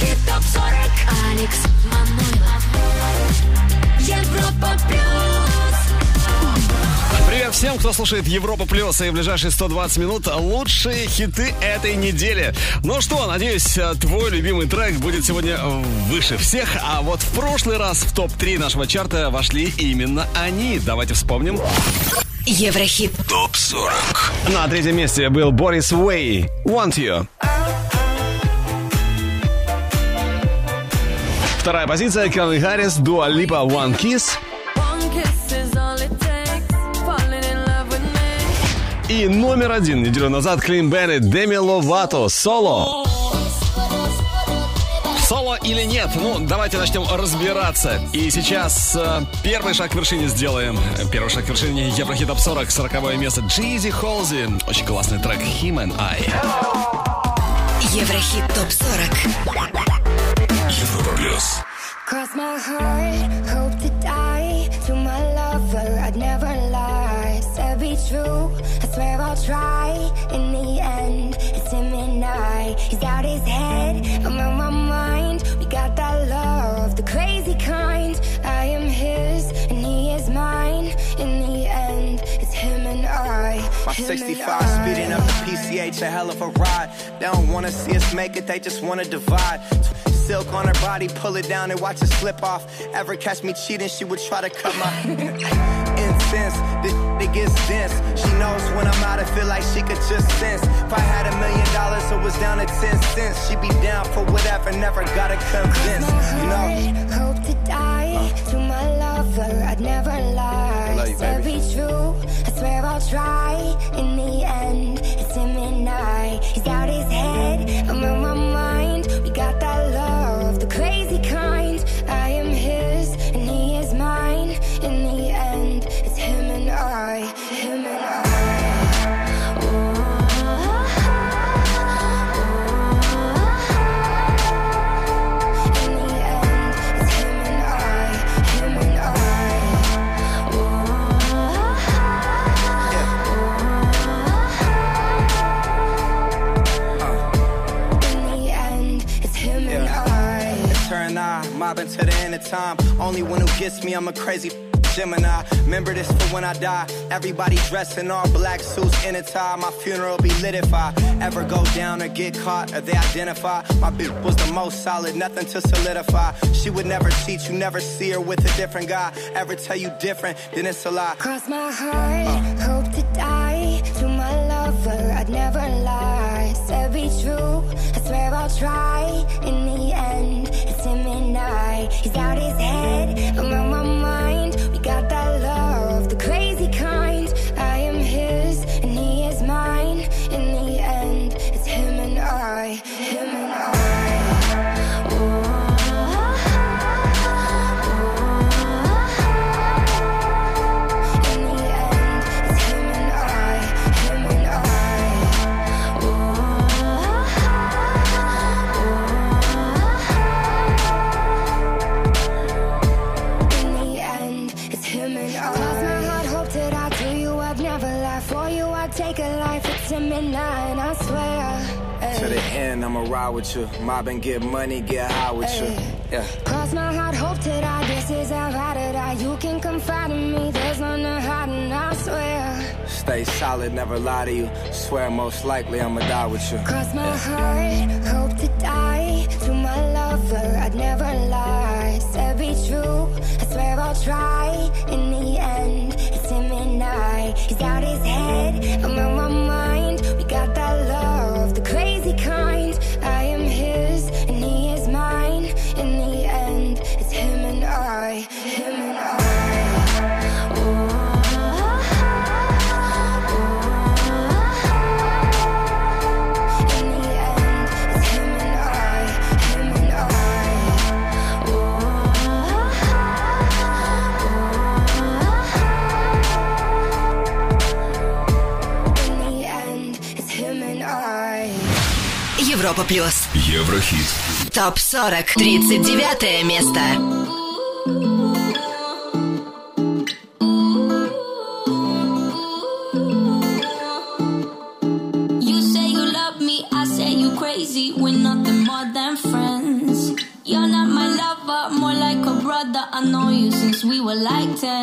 Еврохит ТОП-40 Алекс Манойлов Европа Плюс Привет всем, кто слушает Европа Плюс и в ближайшие 120 минут лучшие хиты этой недели. Ну что, надеюсь, твой любимый трек будет сегодня выше всех, а вот в прошлый раз в топ-3 нашего чарта вошли именно они. Давайте вспомним. Еврохит ТОП-40. На третьем месте был Борис Уэй, Want You. Вторая позиция Калви Харрис, Дуа Липа, One Kiss. И номер один неделю назад Клин Беннет, Деми Ловато, Соло. Соло или нет? Ну, давайте начнем разбираться. И сейчас э, первый шаг к вершине сделаем. Первый шаг к вершине Еврохит Топ 40, 40 место. Джизи Холзи. Очень классный трек Him and I. Еврохит ТОП-40 Европа Плюс. Cross my heart, hope to die. To my lover, I'd never lie. Said be true, I swear I'll try. In the end, it's him and I. He's out his head, I'm on my mind. We got that love, the crazy kind. I am his, and he is mine. In the end, it's him and I. My him and 65 I. speeding up the PCH, a hell of a ride. They don't wanna see us make it, they just wanna divide. Silk on her body, pull it down and watch it slip off. Ever catch me cheating, she would try to cut my incense. This it gets dense. She knows when I'm out, I feel like she could just sense. If I had a million dollars, it was down to 10 cents. She'd be down for whatever, never gotta convince. You know? hope to die to my lover. I'd never lie. love you, baby. be true. I swear I'll try. In the end, mobbing to the end of time. Only one who gets me, I'm a crazy Gemini. Remember this for when I die. Everybody dressed in all black suits in a tie. My funeral be lit if I ever go down or get caught or they identify. My bitch was the most solid, nothing to solidify. She would never cheat, you never see her with a different guy. Ever tell you different, then it's a lie. Cross my heart, hope to die. To my lover, I'd never lie. Be true, I swear I'll try. In the end, it's him and I. He's out his head, ride with you. Mob and get money, get high with you. Yeah. Cross my heart, hope to die. This is how I to die. You can confide in me. There's none to hide, and I swear. Stay solid, never lie to you. Swear most likely I'ma die with you. Cross my heart, hope to die. To my lover, I'd never lie. Said be true, I swear I'll try. In the end, it's him and I. He's out his head, I'm on my mind. We got that love, the crazy kind. плюс. Еврохит. Топ 40. 39 место. You say you love me, I say you crazy. We're nothing more than friends. You're not my lover, more like a brother. I know you since we were like 10.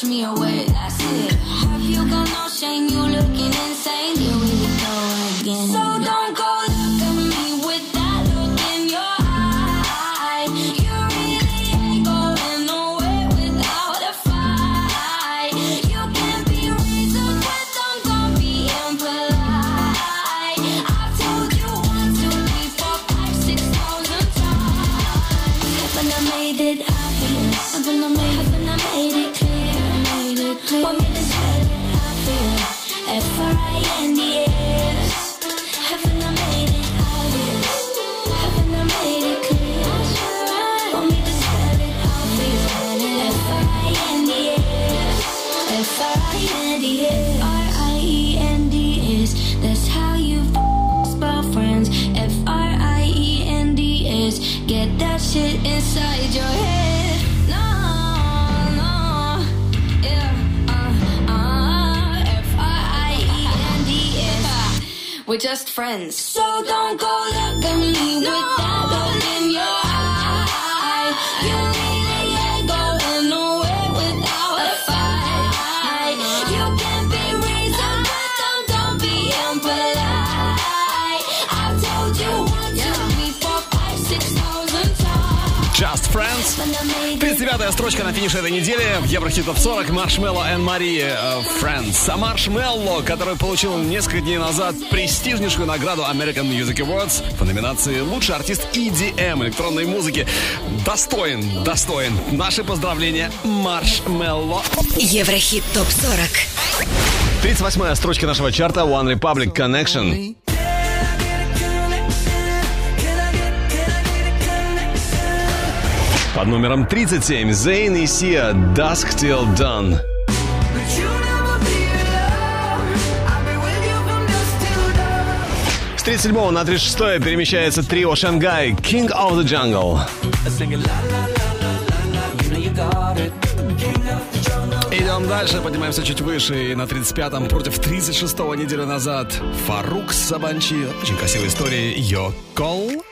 push me away, that's it. Have you got no shame? You looking insane? You just friends. So don't go look at me no. Пятая строчка на финише этой недели в Еврохит топ 40 Маршмелло и Мари э, Friends. А Маршмелло, который получил несколько дней назад престижнейшую награду American Music Awards по номинации «Лучший артист EDM» электронной музыки. Достоин, достоин. Наши поздравления Маршмелло. Еврохит топ 40. 38-я строчка нашего чарта One Republic Connection. Под номером 37 Зейн и Сия «Dusk Till Dawn». С 37 на 36 перемещается трио Шангай «King of the Jungle». Идем дальше, поднимаемся чуть выше. И на 35-м против 36-го неделю назад Фарук Сабанчи. Очень красивая история. Йо Call.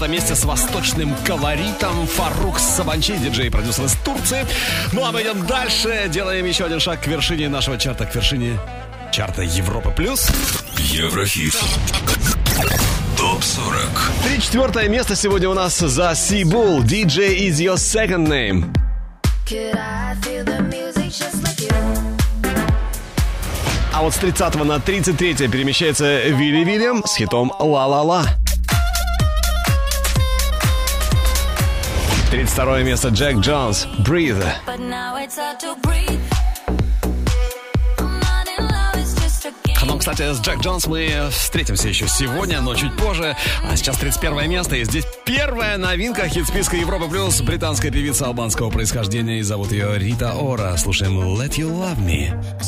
Лада вместе с восточным колоритом Фарук Сабанчи, диджей, продюсер из Турции. Ну а мы идем дальше, делаем еще один шаг к вершине нашего чарта, к вершине чарта Европа плюс. Еврохит. Топ 40. 34 место сегодня у нас за Сибул. DJ is your second name. А вот с 30 на 33 перемещается Вилли Вильям с хитом «Ла-ла-ла». Второе место Джек Джонс. Breathe. Ну, кстати, с Джек Джонс мы встретимся еще сегодня, но чуть позже. А сейчас 31 место, и здесь первая новинка хит-списка Европа Плюс. Британская певица албанского происхождения, и зовут ее Рита Ора. Слушаем «Let You Love Me».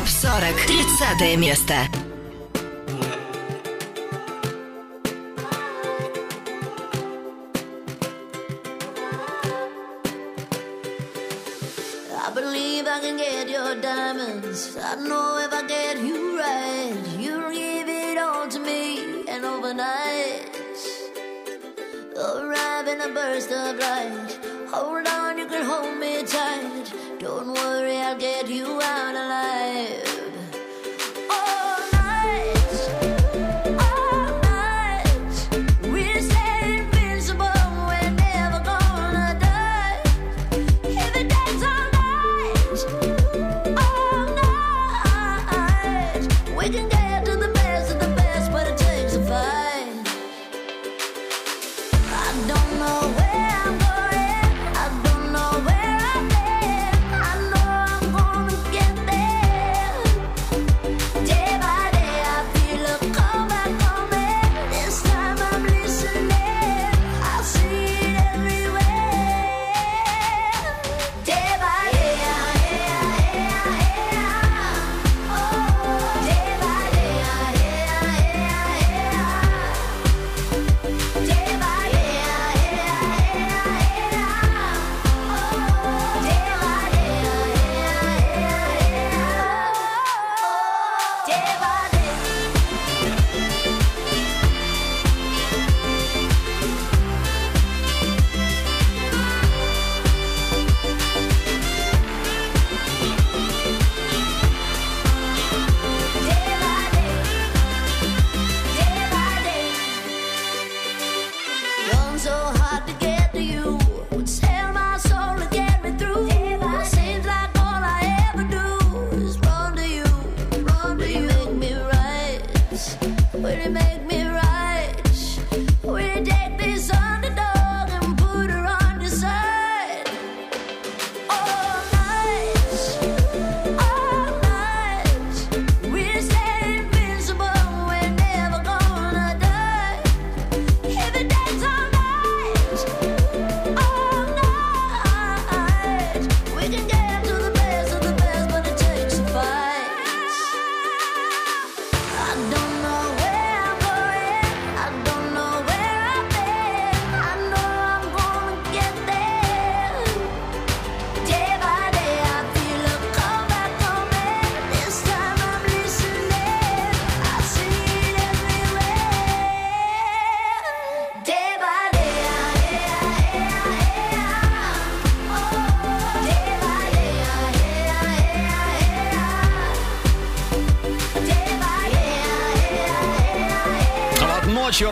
ТОП-40. 30 место.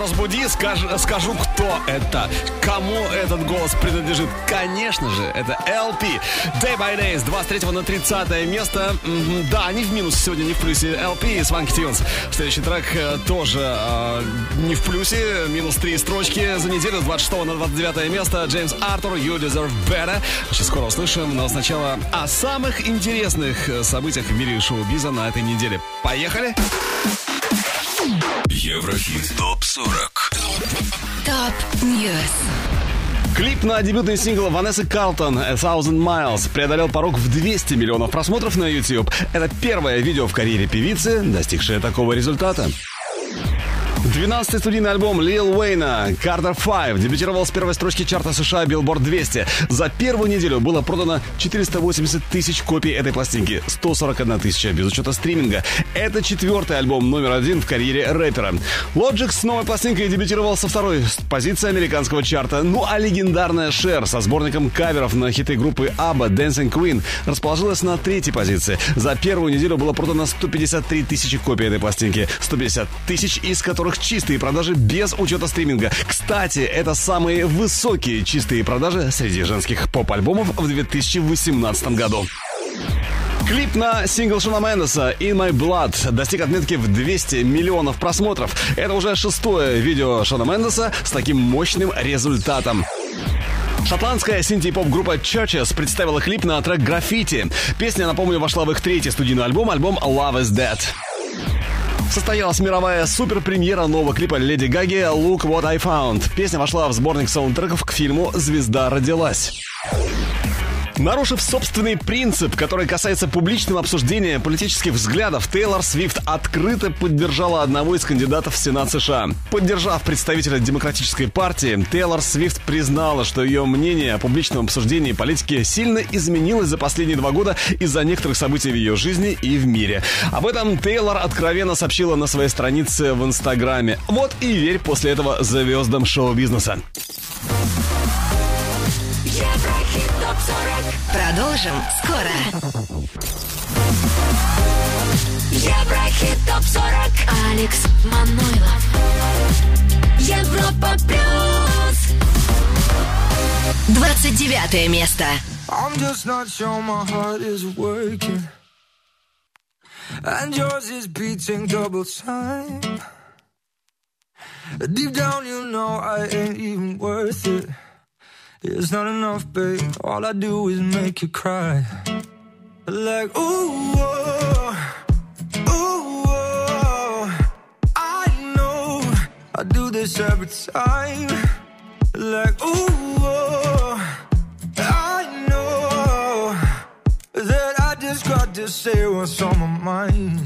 Разбуди, скаж- скажу, кто это, кому этот голос принадлежит. Конечно же, это LP. Day by Day с 23 на 30 место. Да, они в минусе сегодня, не в плюсе. LP и Swanky Tunes. Следующий трек э, тоже э, не в плюсе. Минус три строчки за неделю с 26 на 29 место. Джеймс Артур, You Deserve Better. Очень скоро услышим, но сначала о самых интересных э, событиях в мире шоу-биза на этой неделе. Поехали! Еврохит ТОП-40 Top News. Клип на дебютный сингл Ванессы Карлтон «A Thousand Miles» преодолел порог в 200 миллионов просмотров на YouTube. Это первое видео в карьере певицы, достигшее такого результата. 12-й студийный альбом Лил Уэйна «Carter 5» дебютировал с первой строчки чарта США Billboard 200. За первую неделю было продано 480 тысяч копий этой пластинки, 141 тысяча без учета стриминга. Это четвертый альбом номер один в карьере рэпера. Logic с новой пластинкой дебютировал со второй позиции американского чарта. Ну а легендарная Cher со сборником каверов на хиты группы ABBA Dancing Queen расположилась на третьей позиции. За первую неделю было продано 153 тысячи копий этой пластинки, 150 тысяч из которых чистые продажи без учета стриминга. Кстати, это самые высокие чистые продажи среди женских поп-альбомов в 2018 году. Клип на сингл Шона Мендеса «In My Blood» достиг отметки в 200 миллионов просмотров. Это уже шестое видео Шона Мендеса с таким мощным результатом. Шотландская синти-поп-группа Churches представила клип на трек «Граффити». Песня, напомню, вошла в их третий студийный альбом, альбом «Love is Dead». Состоялась мировая супер-премьера нового клипа Леди Гаги «Look What I Found». Песня вошла в сборник саундтреков к фильму «Звезда родилась». Нарушив собственный принцип, который касается публичного обсуждения политических взглядов, Тейлор Свифт открыто поддержала одного из кандидатов в Сенат США. Поддержав представителя Демократической партии, Тейлор Свифт признала, что ее мнение о публичном обсуждении политики сильно изменилось за последние два года из-за некоторых событий в ее жизни и в мире. Об этом Тейлор откровенно сообщила на своей странице в Инстаграме. Вот и верь после этого звездам шоу-бизнеса. Еврохит ТОП-40 Продолжим скоро Еврохит ТОП-40 Алекс Манойлов Европа Плюс 29 место I'm just not sure my heart is working And yours is beating double time Deep down you know I ain't even worth it It's not enough, babe. All I do is make you cry. Like, ooh, oh, ooh, oh. I know I do this every time. Like, ooh, oh, I know That I just got to say what's on my mind.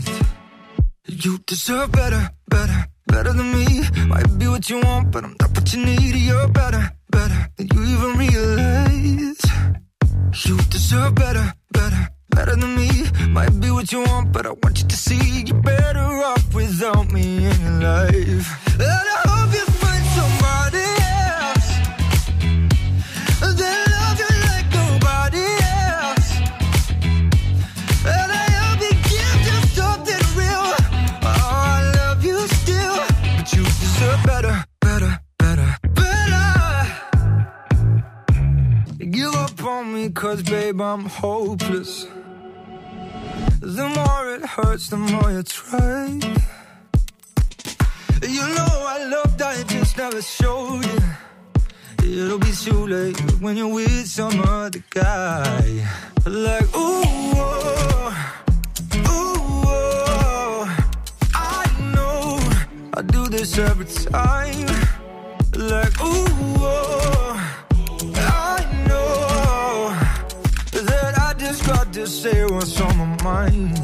You deserve better, better, better than me. Might be what you want, but I'm not what you need. You're better, better than you even realize. You deserve better, better, better than me. Might be what you want, but I want you to see. You're better off without me in your life babe I'm hopeless. The more it hurts the more you try. You know I loved I just never showed you It'll be too late when you're with some other guy. Like ooh, oh, ooh, oh. I know I do this every time. Like ooh, oh. Say what's on my mind.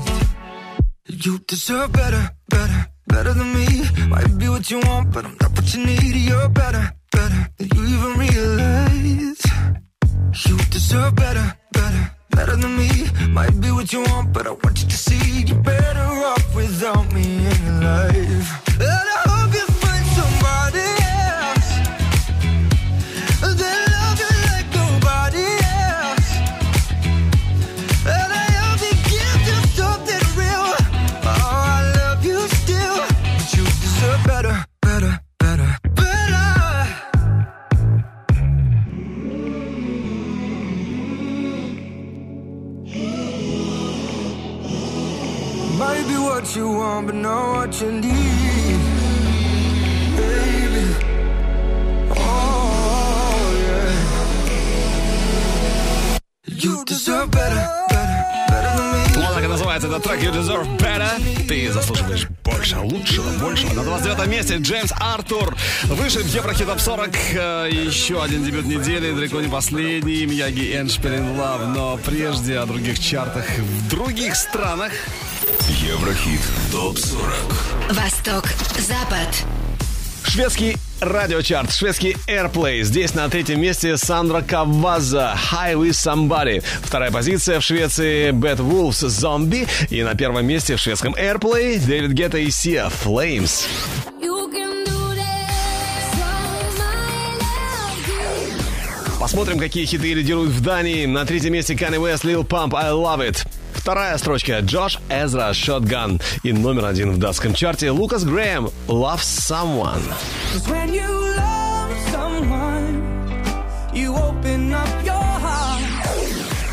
You deserve better, better, better than me. Might be what you want, but I'm not what you need. You're better, better than you even realize. You deserve better, better, better than me. Might be what you want, but I want you to see. You're better off without me in your life what you want, but not what you need, baby. Oh yeah. Называется этот трек You Deserve Better. Ты заслуживаешь больше, лучшего, большего. На 29 месте Джеймс Артур. Выше в Еврохит Топ 40. Э, Еще один дебют недели, далеко не последний. Мияги in Love. Но прежде о других чартах в других странах. Еврохит ТОП-40 Восток, Запад Шведский радиочарт, шведский Airplay. Здесь на третьем месте Сандра Каваза, High With Somebody. Вторая позиция в Швеции Bad Wolves, Zombie. И на первом месте в шведском Airplay Дэвид Гетта и Сия, Flames. You can do that. Swallow my love. Посмотрим, какие хиты лидируют в Дании. На третьем месте Kanye West, Lil Pump, I Love It. Вторая строчка Джош Эзра, Shotgun. И номер один в датском чарте Лукас Грэм, Love Someone. Cause when you love someone, you open up your heart.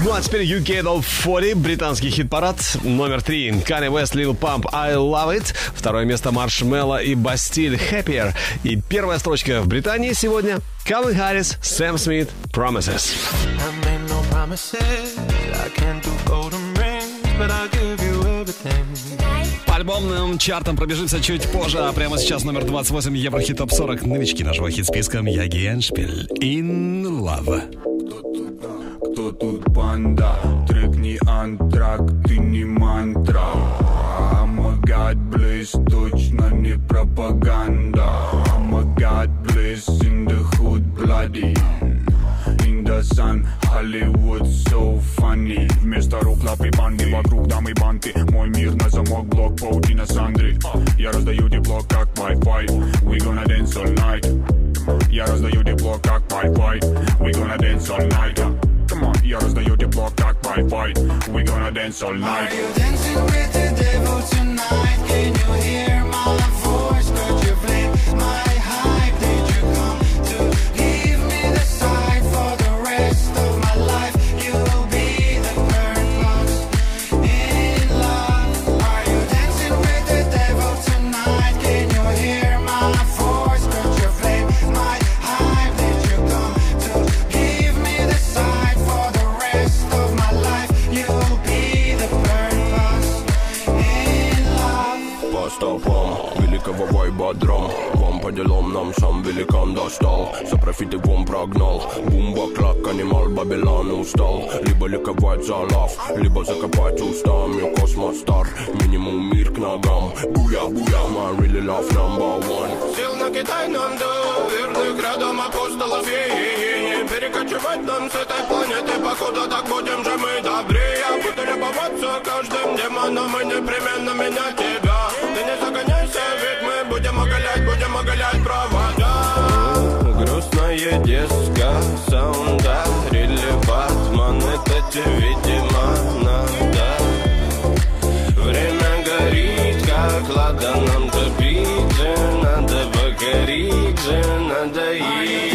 Ну а теперь UK Top 40, британский хит-парад, номер три. Kanye West, Lil Pump, I Love It. Vторое место Маршмелло и Бастиль, Happier. И первая строчка в Британии сегодня Калвин Харрис, Сэм Смит, Promises. I made no promises. I can't do golden По альбомным чартам пробежимся чуть позже, а прямо сейчас номер 28 Еврохит Топ 40. Новички нашего хит-списка Яги Эншпиль. In Love. что тут банда Трек не антрак, ты не мантра god bliss, точно не пропаганда god bliss in the hood bloody In the sun, Hollywood so funny Вместо рук лапы банды, вокруг дамы банты Мой мир на замок, блок, паутина Сандры Я раздаю тепло, как Wi-Fi We gonna dance all night Я раздаю тепло, как Wi-Fi We gonna dance all night Come on, я раздаю тепло, как Wi-Fi We gonna dance all night Are you dancing with the devil tonight? Can you hear my Великого вайба драм Вам по делам нам сам великан достал. За профиты вон прогнал. Бумба, клак, анимал, Бабилан устал. Либо ликовать за лав, либо закопать устами Космос стар, минимум мир к ногам. Буя, буя, my really love number one. Сил на Китай нам до верных рядом апостолов. Перекочевать нам с этой планеты. Походу так будем же мы добрее. Буду любоваться каждым демоном и непременно менять тебя Ты не загоняйся, ведь мы будем оголять, будем оголять провода. Грустная диска, саунда, релеватман Это тебе, видимо, надо. Время горит, как лада Нам топить же надо, покорить надо и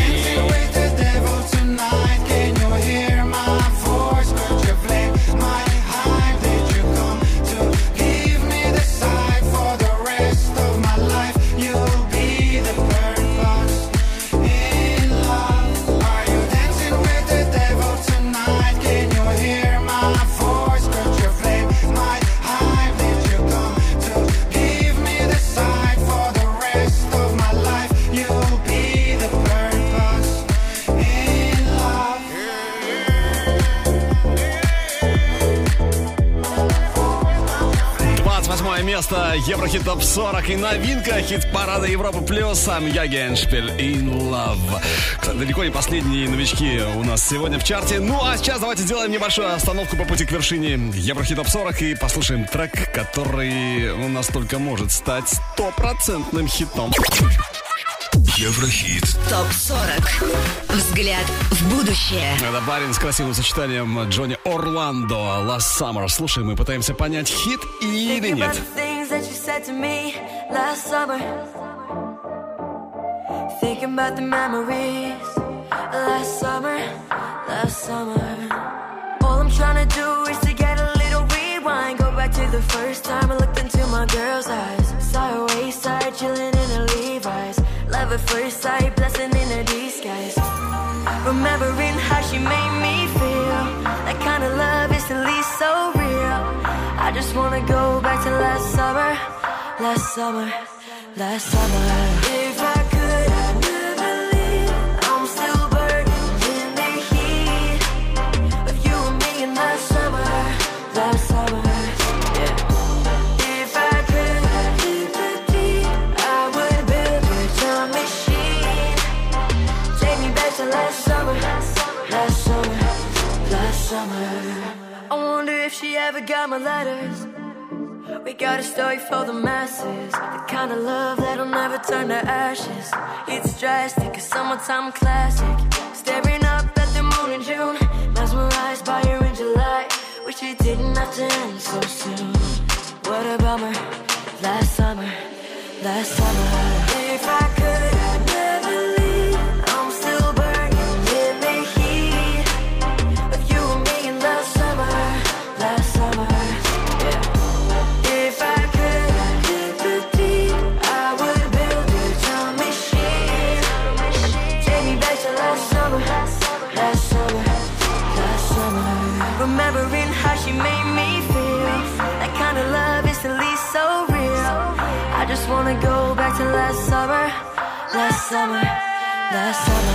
место Еврохит Топ 40 и новинка хит-парада Европы Плюс сам Ягеншпель In Love. Кстати, далеко не последние новички у нас сегодня в чарте. Ну а сейчас давайте сделаем небольшую остановку по пути к вершине Еврохит Топ 40 и послушаем трек, который у нас только может стать стопроцентным хитом. Еврохит. ТОП-40. Взгляд в будущее. Это парень с красивым сочетанием Джонни Орландо Last Summer. Слушаем и пытаемся понять, хит или нет. That you said to me last summer. Thinking about the memories last summer, last summer. All I'm trying to do is to get a little rewind. Go back to the first time I looked into my girl's eyes. Saw her wayside, chilling in her Levi's. Love at first sight, blessing in a disguise. Remembering how she made me feel. That kind of love is at least so real. I just wanna go back to last summer, last summer, last summer. Ever got my letters. We got a story for the masses. The kind of love that'll never turn to ashes. It's drastic, a summertime classic. Staring up at the moon in June. Mesmerized by her in July. Wish it didn't have to end so soon. What a bummer. Last summer, last summer. If I could, the summer, the summer.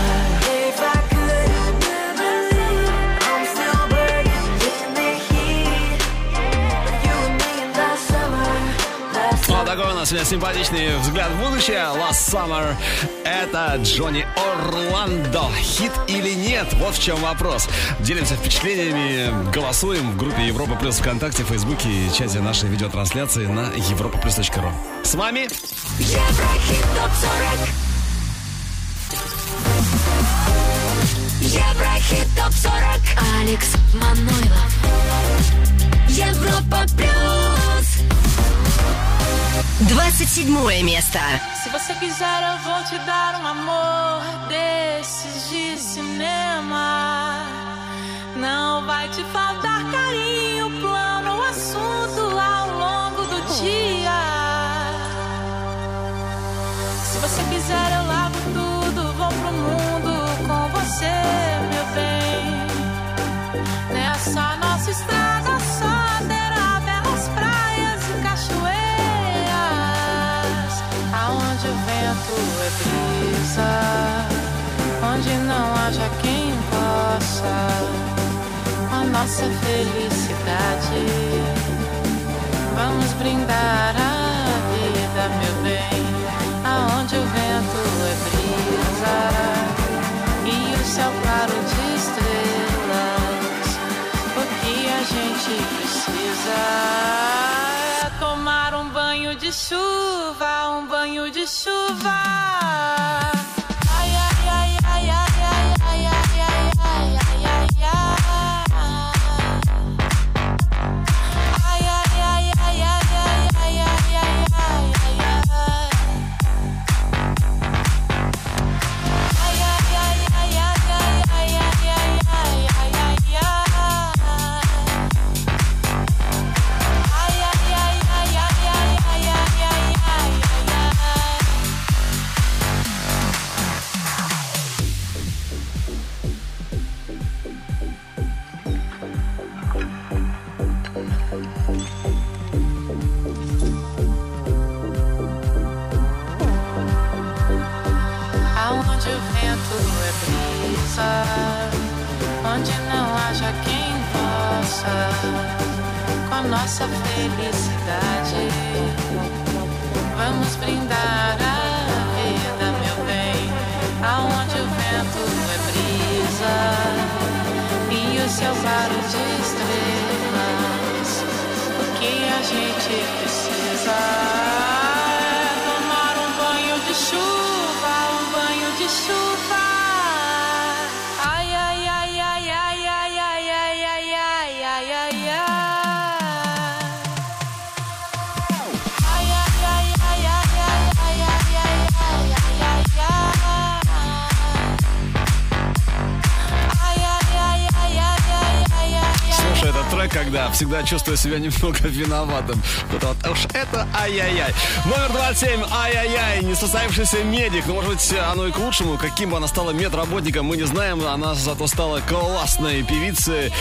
Вот такой у нас симпатичный взгляд в будущее. Last Summer. Это Джонни Орландо. Хит или нет? Вот в чем вопрос. Делимся впечатлениями, голосуем в группе Европа Плюс ВКонтакте, Фейсбуке и чате нашей видеотрансляции на europaplus.ru. С вами Еврохит ТОП 40 Еврохит ТОП-40 Алекс Манойлов Европа Плюс 27 место. Se você quiser, eu vou te dar um amor desses de cinema. Não vai te faltar carinho, plano, assunto ao longo do dia. Se você quiser, eu você, meu bem. Nessa nossa estrada só belas praias e cachoeiras. Aonde o vento é brisa, onde não haja quem possa a nossa felicidade. Vamos brindar a vida, meu bem, aonde o vento é brisa gente precisa é tomar um banho de chuva, um banho de chuva. Nossa felicidade. Vamos brindar a vida, meu bem, aonde o vento é brisa e o céu claro de estrelas. O que a gente precisa этот трек, когда всегда чувствую себя немного виноватым. Вот, вот уж это ай-яй-яй. Номер 27, ай-яй-яй, несостоявшийся медик. Ну, может быть, оно и к лучшему. Каким бы она стала медработником, мы не знаем. Она зато стала классной певицей.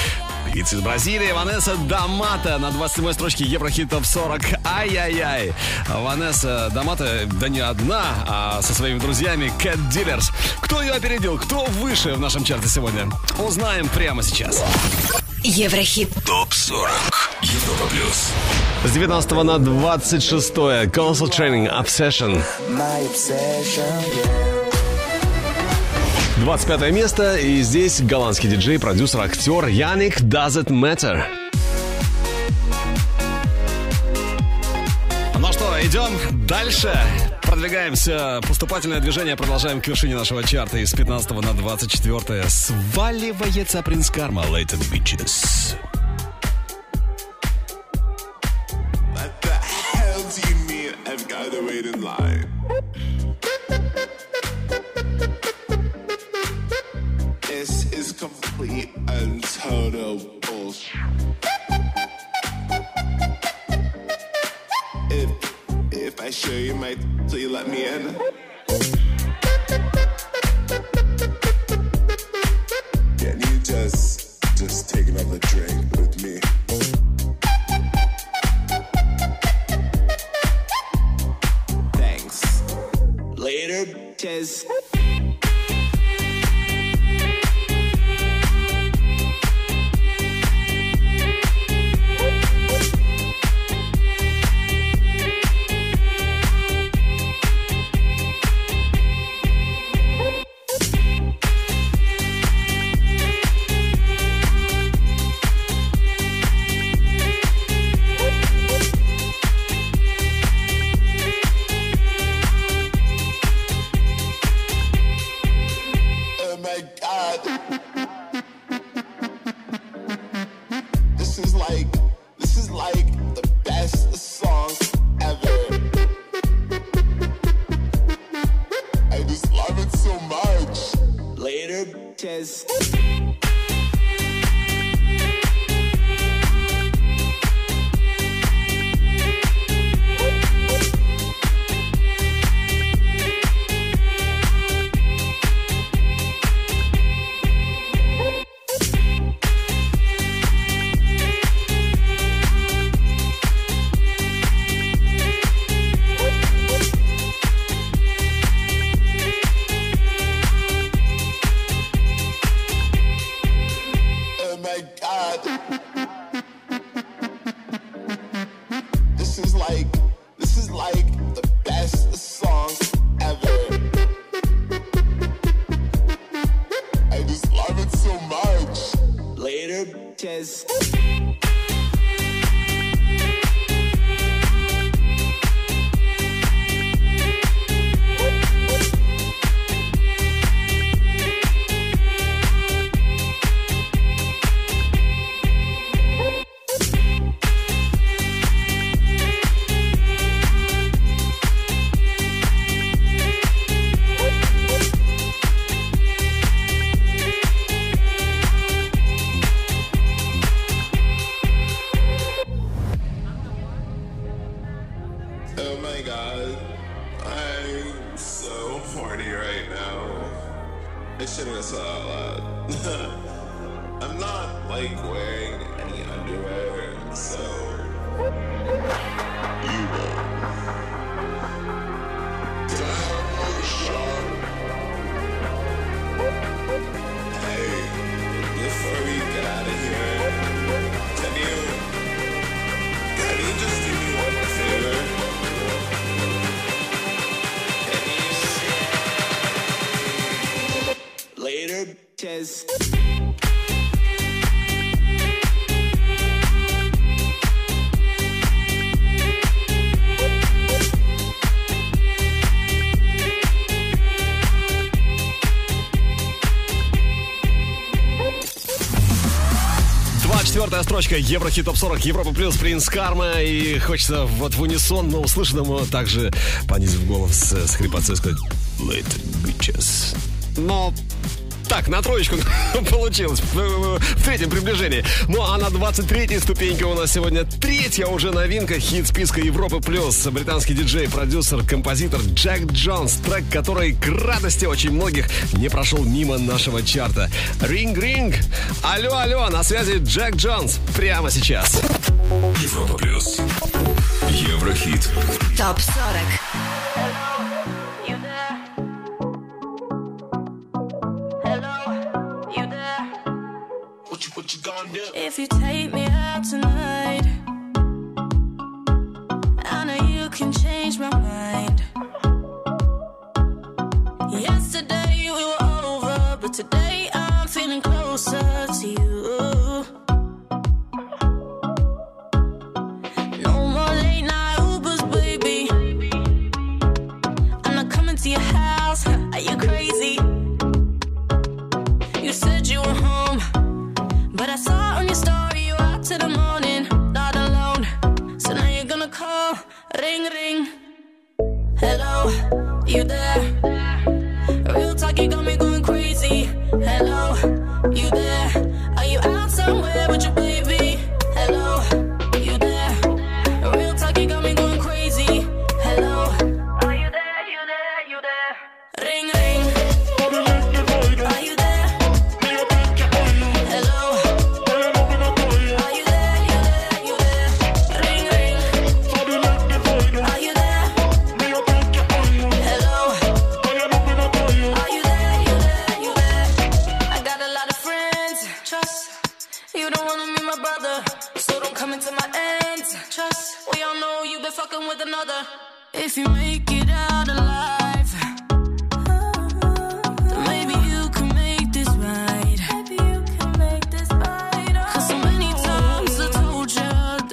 Певица из Бразилии Ванесса Дамата на 27 строчке Еврохит Топ 40. Ай-яй-яй. Ванесса Дамата, да не одна, а со своими друзьями Cat Dealers. Кто ее опередил? Кто выше в нашем чарте сегодня? Узнаем прямо сейчас. Еврохит. ТОП-40. Европа Плюс. С 19 на 26 Console Training Obsession. 25 место, и здесь голландский диджей, продюсер, актер Яник Does It Matter. Ну что, идем дальше. Продвигаемся. Поступательное движение продолжаем к вершине нашего чарта. Из 15 на 24 сваливается принц Карма Lated Bitches. I'm not like wearing any underwear, so you will. Down. Hey, before we get out of here. Sanchez. четвертая строчка. Еврохит Топ 40 Европа Плюс Принц Карма. И хочется вот в унисон, но услышанному также понизив голос э, с хрипотцой сказать Late bitches но так, на троечку получилось в третьем приближении. Ну а на 23-й ступеньке у нас сегодня третья уже новинка хит списка Европы Плюс. Британский диджей, продюсер, композитор Джек Джонс. Трек, который к радости очень многих не прошел мимо нашего чарта. Ринг-ринг! Алло, алло, на связи Джек Джонс прямо сейчас. Европа Плюс. Еврохит. Топ 40. if you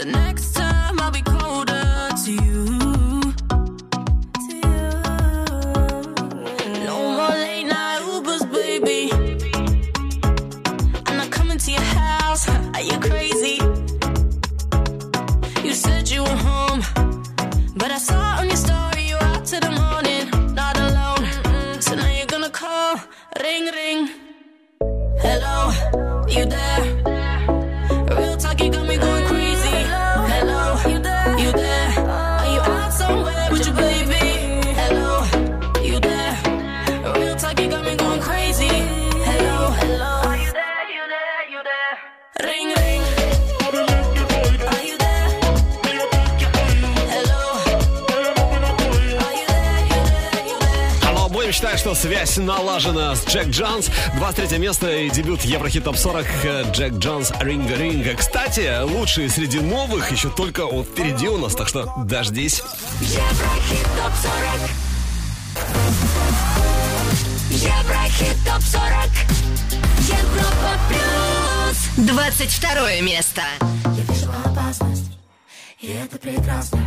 the next третье место и дебют Еврохит Топ 40 э, Джек Джонс Ринга Ринга. Кстати, лучшие среди новых еще только вот впереди у нас, так что дождись. Еврохит Топ 40 Еврохит Топ 40 Европа Плюс. 22 место. Я вижу опасность, и это прекрасно.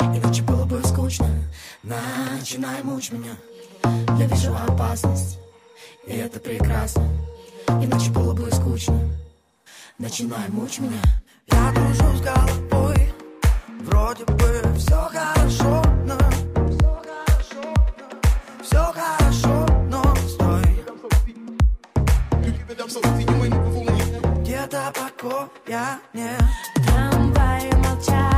Иначе было бы скучно. Начинай мучь меня. Я вижу опасность и это прекрасно. Иначе было бы скучно. Начинай мучь меня. Я дружу с головой. Вроде бы все хорошо, но Все хорошо, но стой. Где-то покоя нет. Трамваи молчат.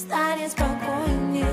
stanje spokojnije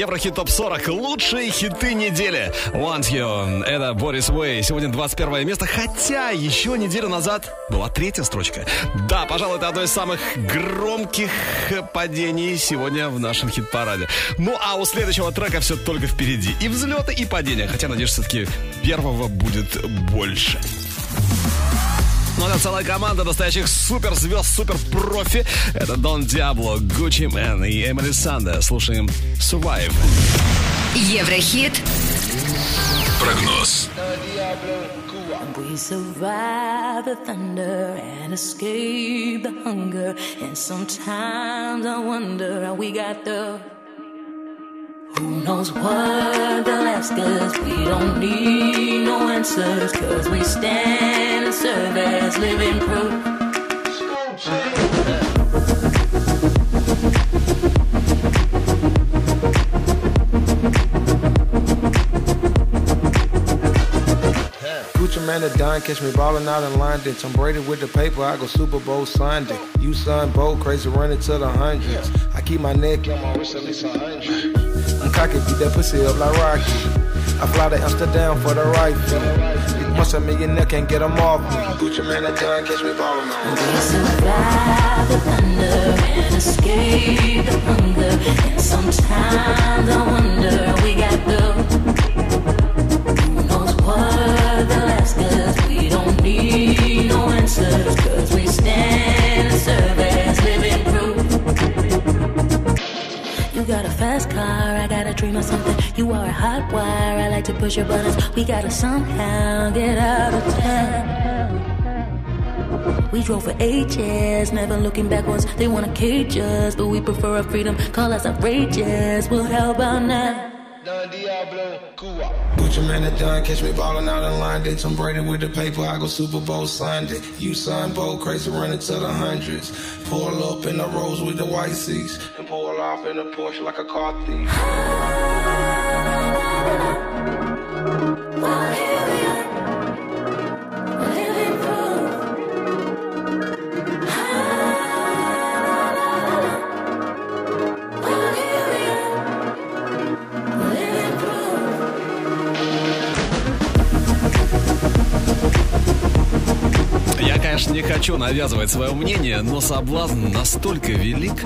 Еврохит Топ 40. Лучшие хиты недели. Want You. Это Борис Уэй. Сегодня 21 место, хотя еще неделю назад была третья строчка. Да, пожалуй, это одно из самых громких падений сегодня в нашем хит-параде. Ну, а у следующего трека все только впереди. И взлеты, и падения. Хотя, надеюсь, все-таки первого будет больше. Ну, это целая команда настоящих суперзвезд, суперпрофи. Это Дон Диабло, Гуччи Мэн и Эмили Санде. Слушаем Survive. Еврохит. Прогноз. We survive the thunder and escape the hunger. And sometimes I wonder how we got the. Who knows what they'll ask us? We don't need no answers, cause we stand and serve as living proof. Gucci man are done, catch me ballin' out in London. Tom Brady with the paper, I go Super Bowl Sunday. You son, bold, crazy, running to the hundreds. I keep my neck on my wrist at least a hundred. I'm cocky, beat that pussy up like Rocky. I fly to Amsterdam for the rifle. You must a millionaire, can't get 'em off me. Gucci man are done, catch me ballin' out. We survive the thunder and escape the hunger. And sometimes I wonder we got the. Who knows what they'll ask us? We don't need no answers, cause we stand and serve as living proof. You got a fast car, Of something. You are a hot wire, I like to push your buttons. We gotta somehow get out of town. We drove for ages, never looking backwards. They wanna cage us, but we prefer our freedom. Call us outrageous. Well, how about now? Gucci man are done, catch me ballin' out in London. Tom Brady with the paper, I go Super Bowl Sunday. You son, bold, crazy, running to the hundreds. Pull up in the rose with the white seats. And pull off in a Porsche like a car thief. Конечно, не хочу навязывать свое мнение, но соблазн настолько велик.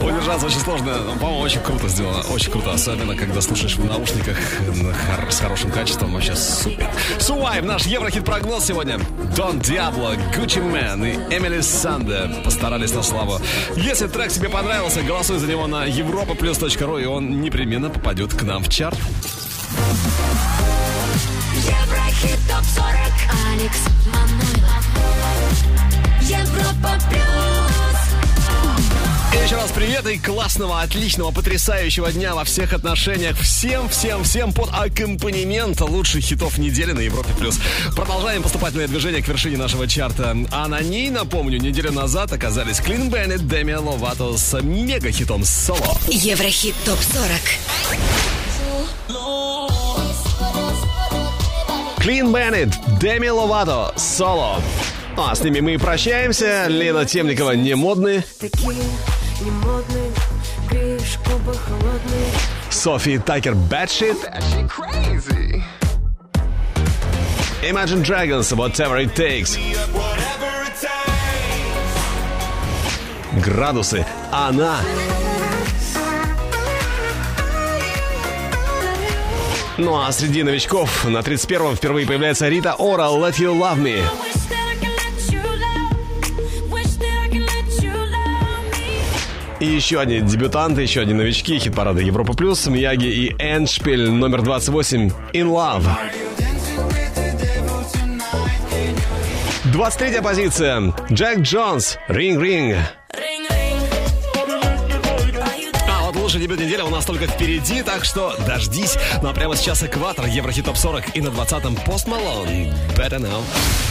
Удержаться очень сложно. но, По-моему, очень круто сделано. Очень круто. Особенно, когда слушаешь в наушниках на хор- с хорошим качеством. Вообще супер. Survive, наш Еврохит-прогноз сегодня. Дон Диабло, Гуччи Мэн и Эмили Санде постарались на славу. Если трек тебе понравился, голосуй за него на europaplus.ru, и он непременно попадет к нам в чарт. Еврохит ТОП-40 Алекс Манойлов Европа Плюс еще раз привет и классного, отличного, потрясающего дня во всех отношениях. Всем, всем, всем под аккомпанемент лучших хитов недели на Европе+. плюс. Продолжаем поступательное движение к вершине нашего чарта. А на ней, напомню, неделю назад оказались Клин Беннет, Деми Ловато с мега-хитом «Соло». Еврохит ТОП-40. Клин Беннет, Деми Ловато, «Соло». А с ними мы и прощаемся. Лена Темникова не модны. Такие не модные, греешь губы холодные. Софи Такер Бэтшит. Imagine Dragons, Whatever It Takes. Градусы. Она. Ну а среди новичков на 31-м впервые появляется Рита Ора Let You Love Me. И еще одни дебютанты, еще одни новички хит-парада Европа Плюс, Мияги и Эншпиль номер 28 In Love. 23 позиция. Джек Джонс, Ring Ring. А вот лучший дебют недели у нас только впереди, так что дождись. Ну а прямо сейчас экватор Еврохит Топ 40 и на 20-м Пост Малон. Better now.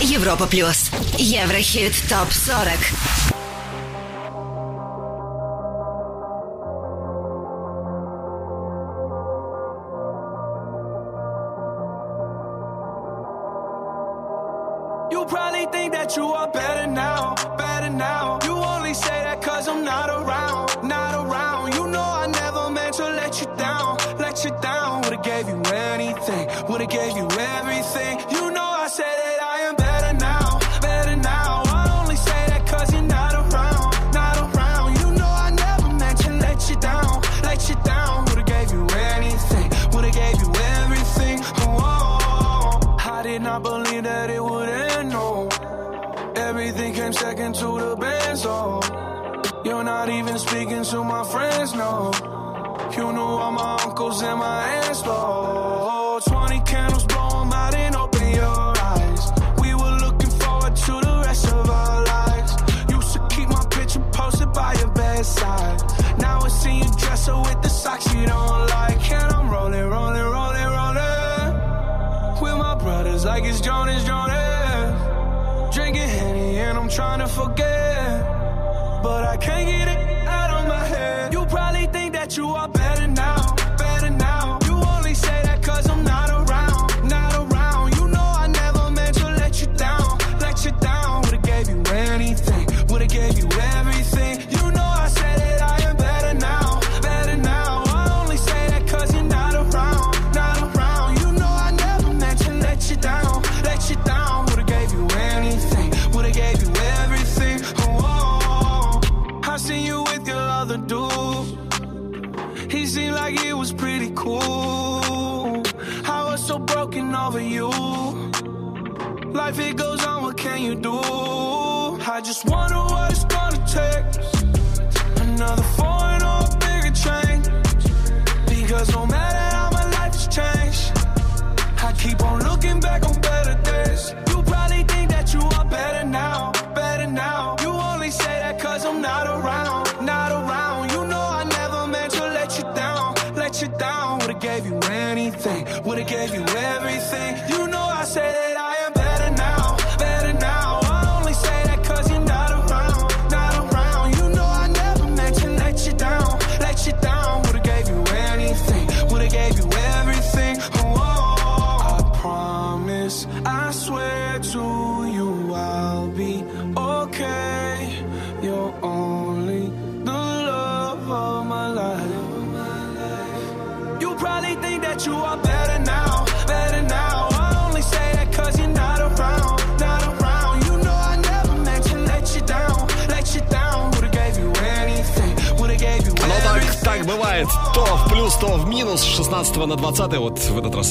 Европа Плюс. Еврохит ТОП-40. You probably think that you are better now, friends know. You knew all my uncles and my aunts, though. 20 candles, blow them out and open your eyes. We were looking forward to the rest of our lives. Used to keep my picture posted by your bedside. Now I see you dress up with the socks you don't like. And I'm rolling, rolling, rolling, rolling. With my brothers, like it's Jonas, Jonas. Drinking Henny and I'm trying to forget. But I can't get it. You probably think that you are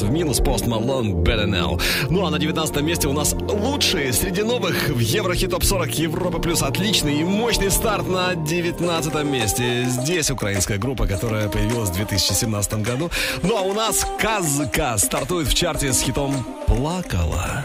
в минус, Post Malone, Better Now. Ну а на 19 месте у нас лучшие среди новых в Еврохит Топ 40 Европа Плюс. Отличный и мощный старт на 19 месте. Здесь украинская группа, которая появилась в 2017 году. Ну а у нас Казка стартует в чарте с хитом «Плакала».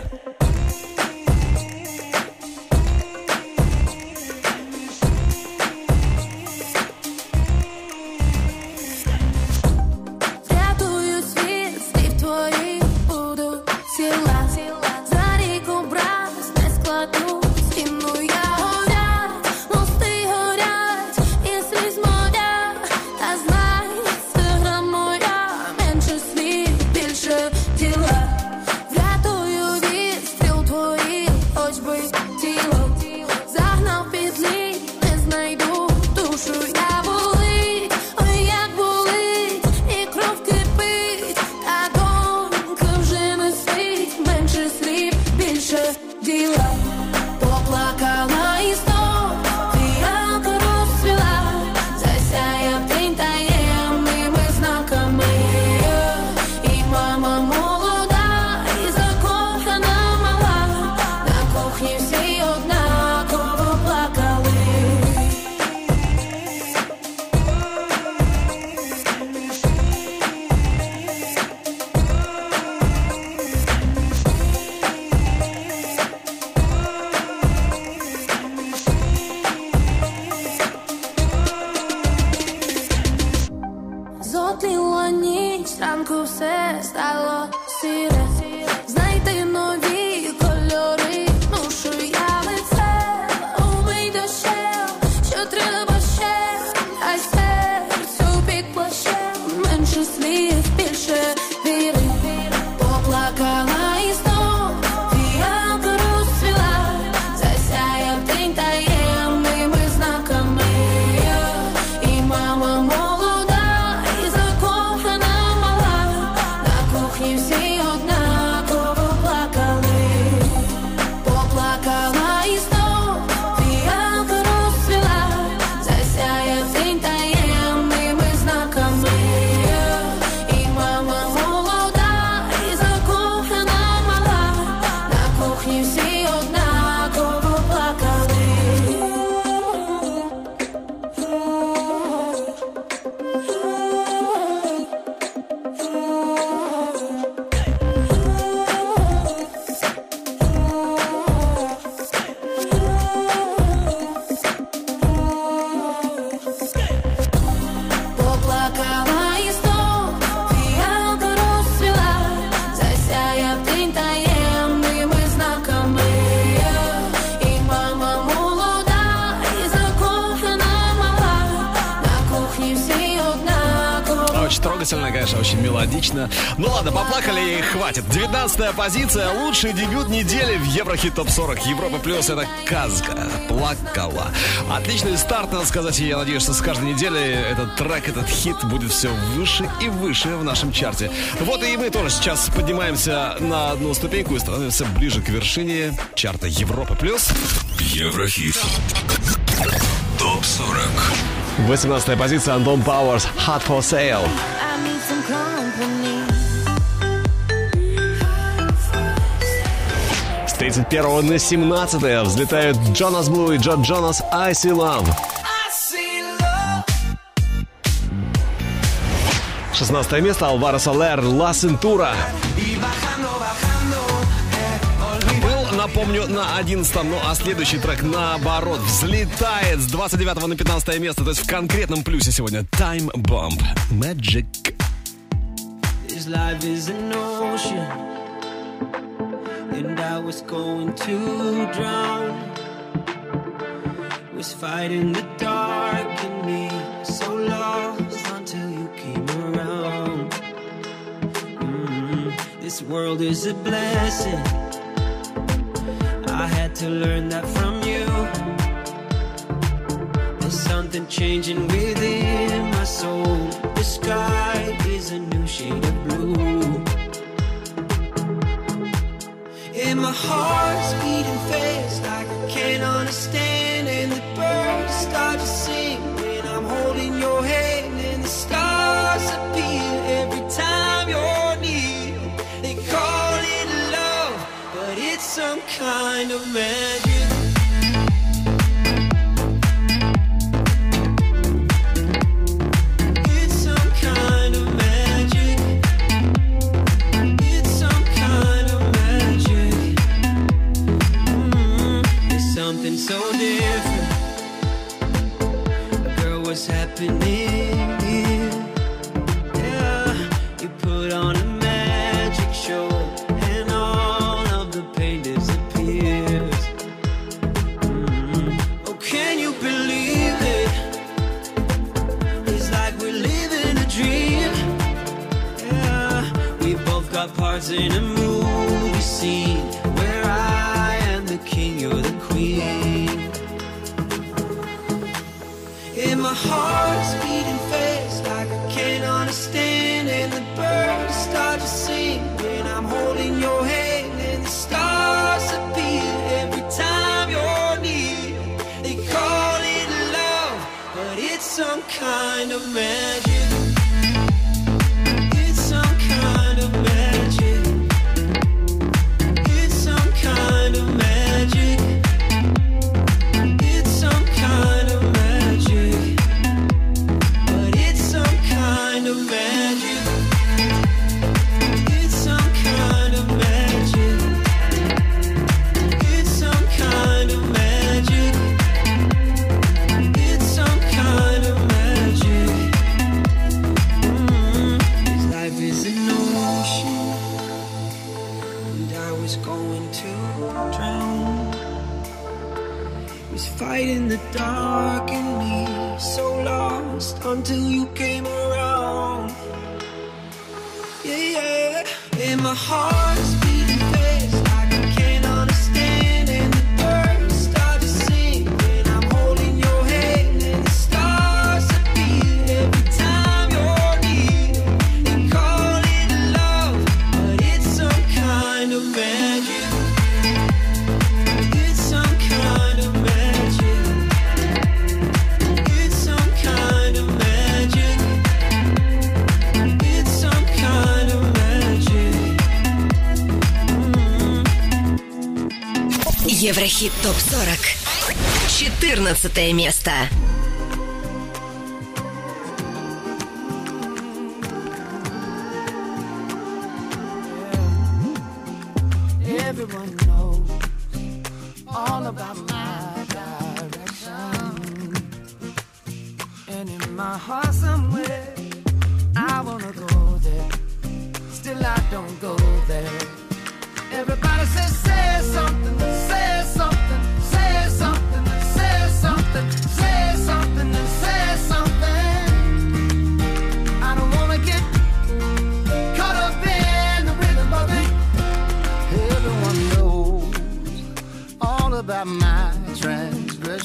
Позиция, лучший дебют недели в Еврохит Топ 40. Европа Плюс это Казка. Плакала. Отличный старт, надо сказать, и я надеюсь, что с каждой недели этот трек, этот хит будет все выше и выше в нашем чарте. Вот и мы тоже сейчас поднимаемся на одну ступеньку и становимся ближе к вершине чарта Европа Плюс. Еврохит. Топ 40. 18 позиция Антон Пауэрс Hot for Sale. 31 на 17 взлетают Джонас Блу и Джо Джонас I See Love. 16 место Алваро Солер Ла Сентура. Был, напомню, на 11 ну а следующий трек наоборот взлетает с 29 на 15 место, то есть в конкретном плюсе сегодня Time Bomb Magic. This life is was going to drown. Was fighting the dark in me, so lost until you came around. Mm, This world is a blessing. I had to learn that from you. There's something changing within my soul. The sky is a new shade of blue. My heart's beating fast like I can't understand. And the birds start to sing when I'm holding your hand. And the stars appear every time you're near. They call it love, but it's some kind of magic. In a movie scene Еврохит ТОП-40. 14 место. Everyone knows all about my direction. And in my heart somewhere, I wanna go there. Still I don't go there. Everybody says, say something, say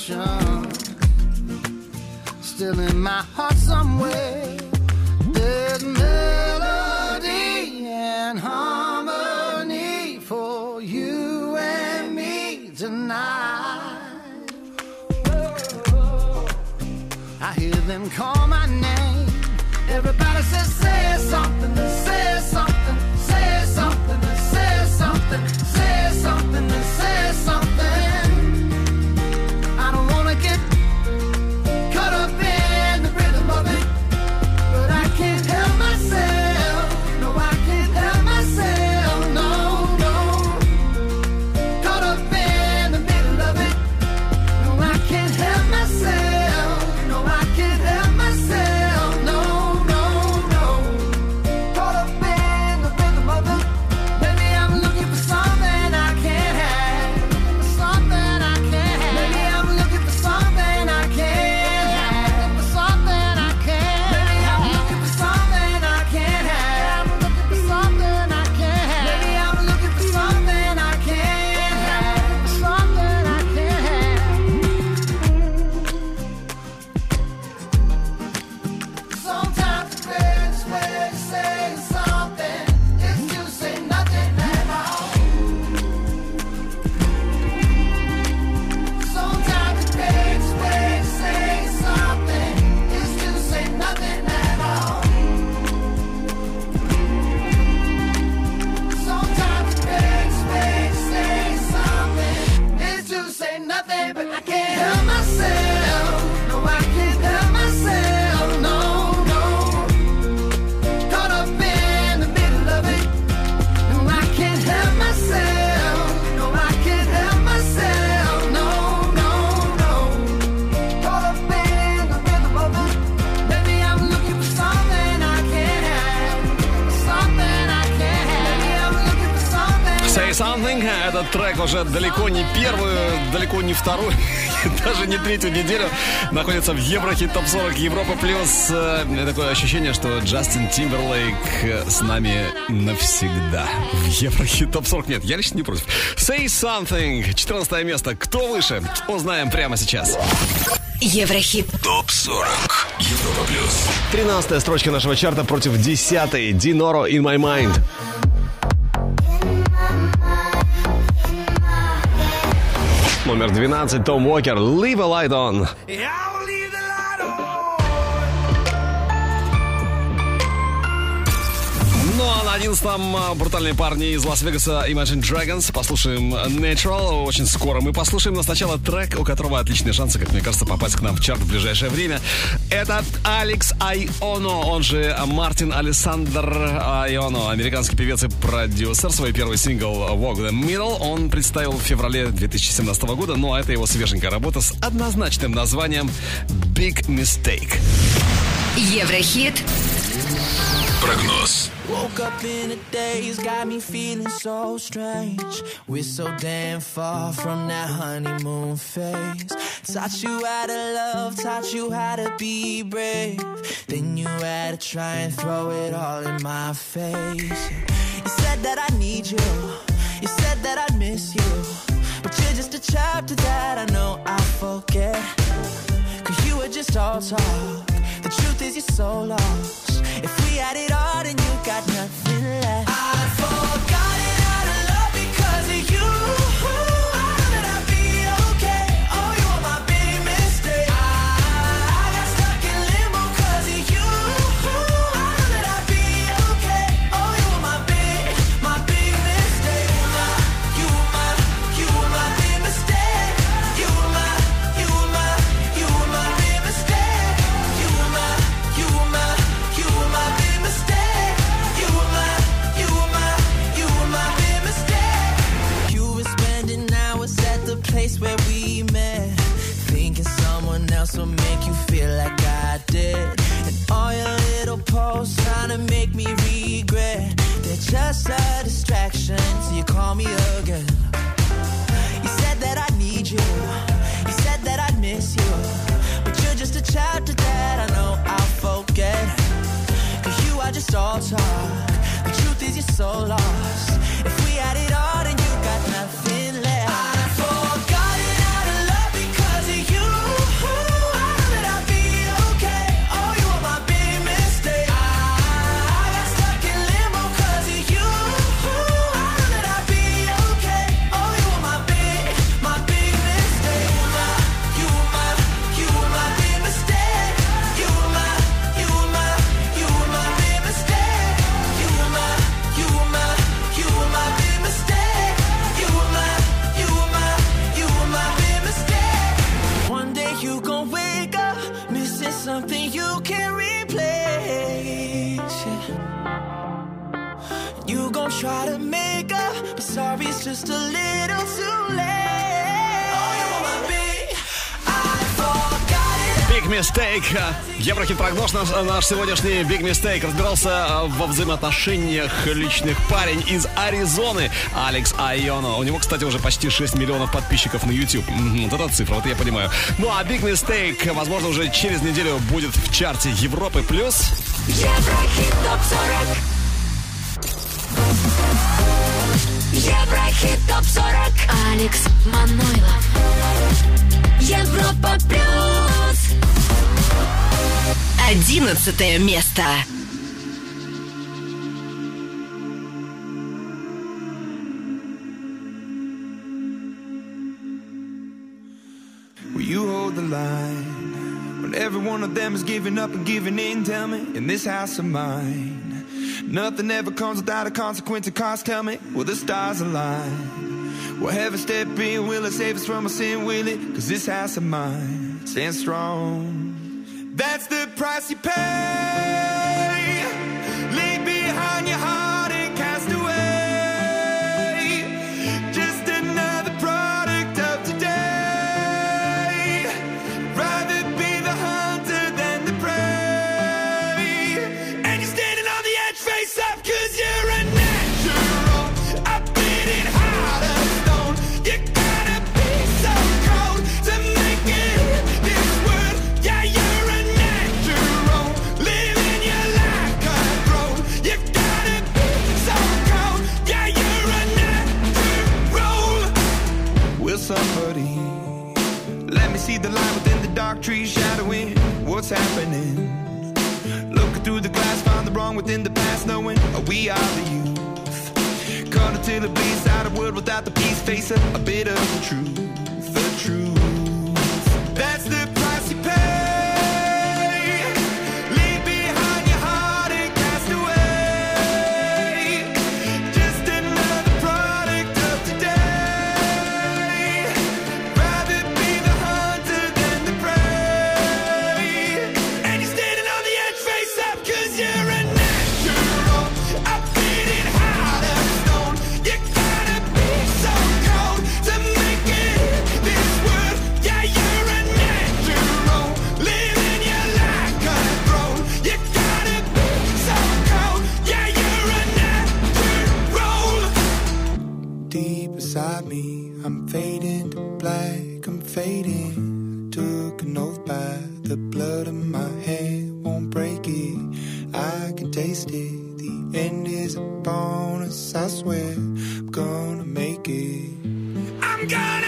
passion still in my heart somewhere. There's melody and harmony for you and me tonight. I hear them call my name. Everybody says, say something. Трек уже далеко не первую, далеко не вторую, даже не третью неделю находится в Еврохит Топ 40 Европа Плюс. Э, Такое ощущение, что Джастин Тимберлейк э, с нами навсегда. В Еврохит Топ 40 нет, я лично не против. Say Something. 14 место. Кто выше? Узнаем прямо сейчас. Еврохит. ТОП 40 Европа плюс. 13 строчка нашего чарта против 10 Диноро In My Mind. Номер 12 Том Уокер Leave a Light On. Ну а на 11-м а, брутальные парни из Лас-Вегаса Imagine Dragons. Послушаем Natural очень скоро. Мы послушаем, но сначала трек, у которого отличные шансы, как мне кажется, попасть к нам в чарт в ближайшее время. Это Алекс Айоно, он же Мартин Александр Айоно, американский певец и продюсер. Свой первый сингл Walk the Middle он представил в феврале 2017 года, но это его свеженькая работа с однозначным названием Big Mistake. Еврохит. Прогноз. Woke up in a daze, got me feeling so strange. We're so damn far from that honeymoon phase. Taught you how to love, taught you how to be brave. Then you had to try and throw it all in my face. You said that I need you, you said that I'd miss you. But you're just a chapter that I know I'll forget. Cause you were just all talk. The truth is you're so lost. If we had it all, then you got nothing left. Just a distraction till you call me again. You said that I need you. You said that I'd miss you. But you're just a chapter that I know I'll forget. Cause you are just all talk. The truth is you're so lost. Just a little too late. You wanna be? I forgot it. Big Mistake. Еврохит прогноз наш, наш сегодняшний Big Mistake разбирался э, во взаимоотношениях личных парень из Аризоны Алекс Айоно. У него, кстати, уже почти 6 миллионов подписчиков на YouTube. Вот эта цифра, вот я понимаю. Ну а Big Mistake, возможно, уже через неделю будет в чарте Европы плюс. Еврохит ТОП-40 Еврохит ТОП-40 Алекс Манойлов. Европа плюс Одиннадцатое место. Will you hold the line when every one of them is giving up and giving in? Tell me, in this house of mine, nothing ever comes without a consequence. And cost, tell me, will the stars align? Will heaven step in? Will it save us from our sin? Will it? Cause this house of mine stands strong. That's the price you pay. Leave behind within the past, knowing we are the youth. Caught until it bleeds out a world without the peace, face a, a bit of the truth, the truth. Blood in my hand. Won't break it. I can taste it. The end is upon us. I swear I'm gonna make it. I'm gonna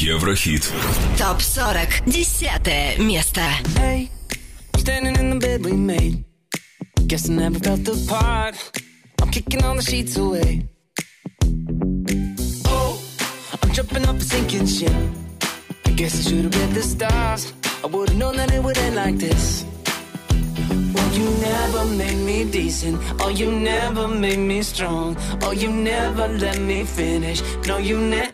Еврохит. Топ 40. Десятое место. Hey, standing in the bed we made. Guess I never felt the part. I'm kicking all the sheets away. Oh, I'm jumping off a sinking ship. I guess I should have read the stars. I would have known that it would end like this. Oh, you never made me decent. Oh, you never made me strong. Oh, you never let me finish. No, you never.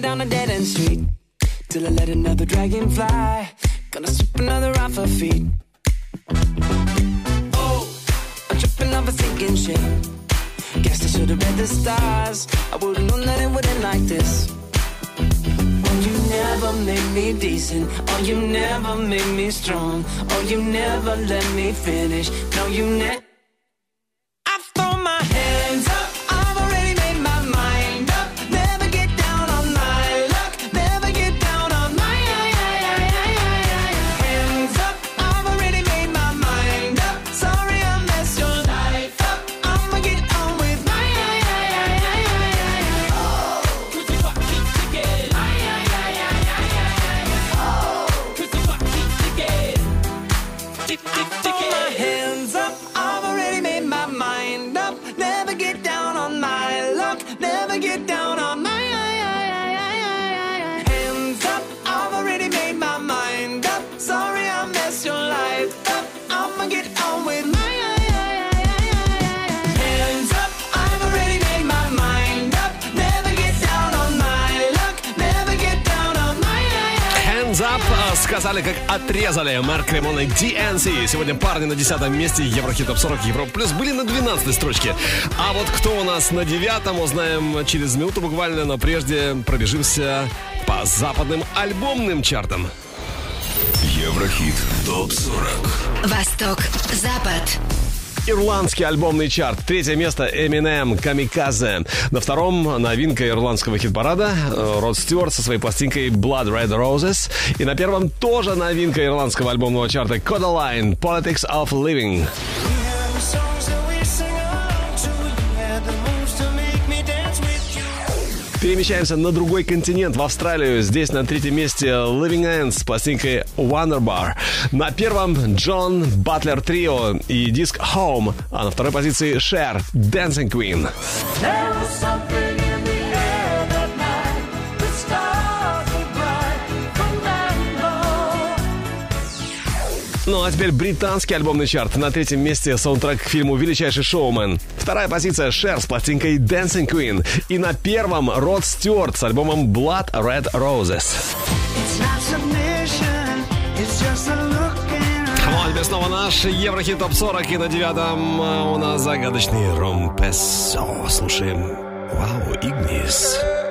Driving down a dead end street. Till I let another dragon fly. Gonna strip another off her feet. Oh, I'm tripping off a sinking ship. Guess I should have read the stars. I would've known that it would end like this. Oh, you never made me decent. Oh, you never made me strong. Oh, you never let me finish. No, you never. Сказали, как отрезали Марк Ремон и DNC. Сегодня парни на 10 месте Еврохит Топ 40 Европа Плюс были на 12 строчке. А вот кто у нас на девятом, узнаем через минуту буквально, но прежде пробежимся по западным альбомным чартам. Еврохит ТОП-40 Восток, Запад. Ирландский альбомный чарт. Третье место Eminem Камиказе. На втором новинка ирландского хит-парада э, Род Стюарт со своей пластинкой Blood Red Roses. И на первом тоже новинка ирландского альбомного чарта Codaline Politics of Living. Перемещаемся на другой континент, в Австралию. Здесь на третьем месте Living Ends с пластинкой Wonderbar. На первом Джон Батлер Трио и диск Home. А на второй позиции Cher Dancing Queen. There Ну а теперь британский альбомный чарт. На третьем месте саундтрек к фильму «Величайший шоумен». Вторая позиция Cher с пластинкой Dancing Queen. И на первом Род Стюарт с альбомом Blood Red Roses. In Ну а теперь снова наш Еврохит Топ 40 и на девятом э, у нас загадочный Ром Пессо. Слушаем. Вау, Игнис. Pushing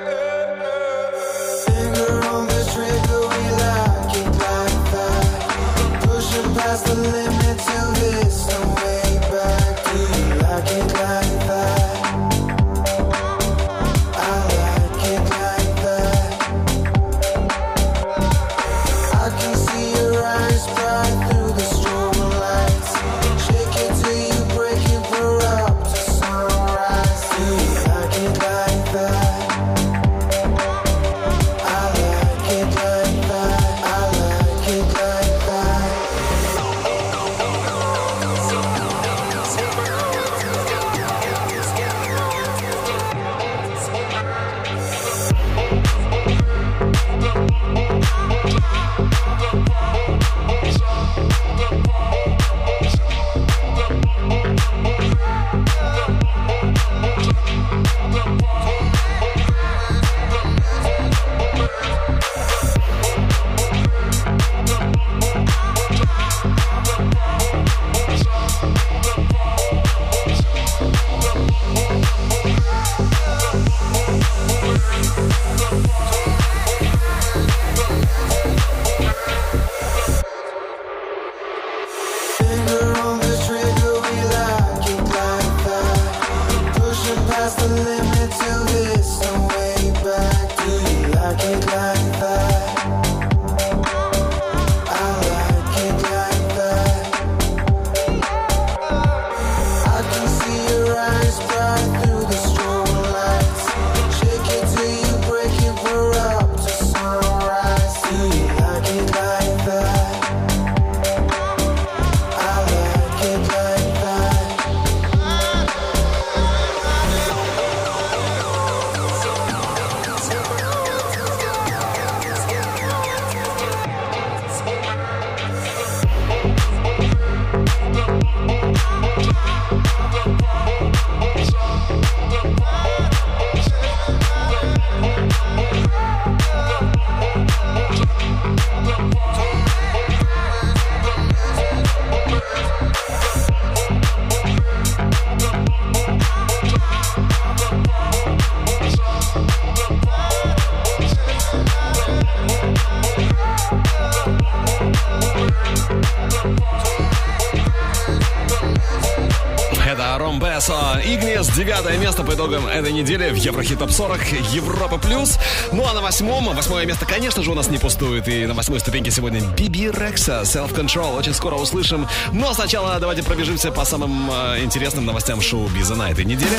недели в Еврохит Топ 40 Европа Плюс. Ну а на восьмом, восьмое место, конечно же, у нас не пустует. И на восьмой ступеньке сегодня Биби Рекса, Self Control. Очень скоро услышим. Но сначала давайте пробежимся по самым э, интересным новостям шоу-биза на этой неделе.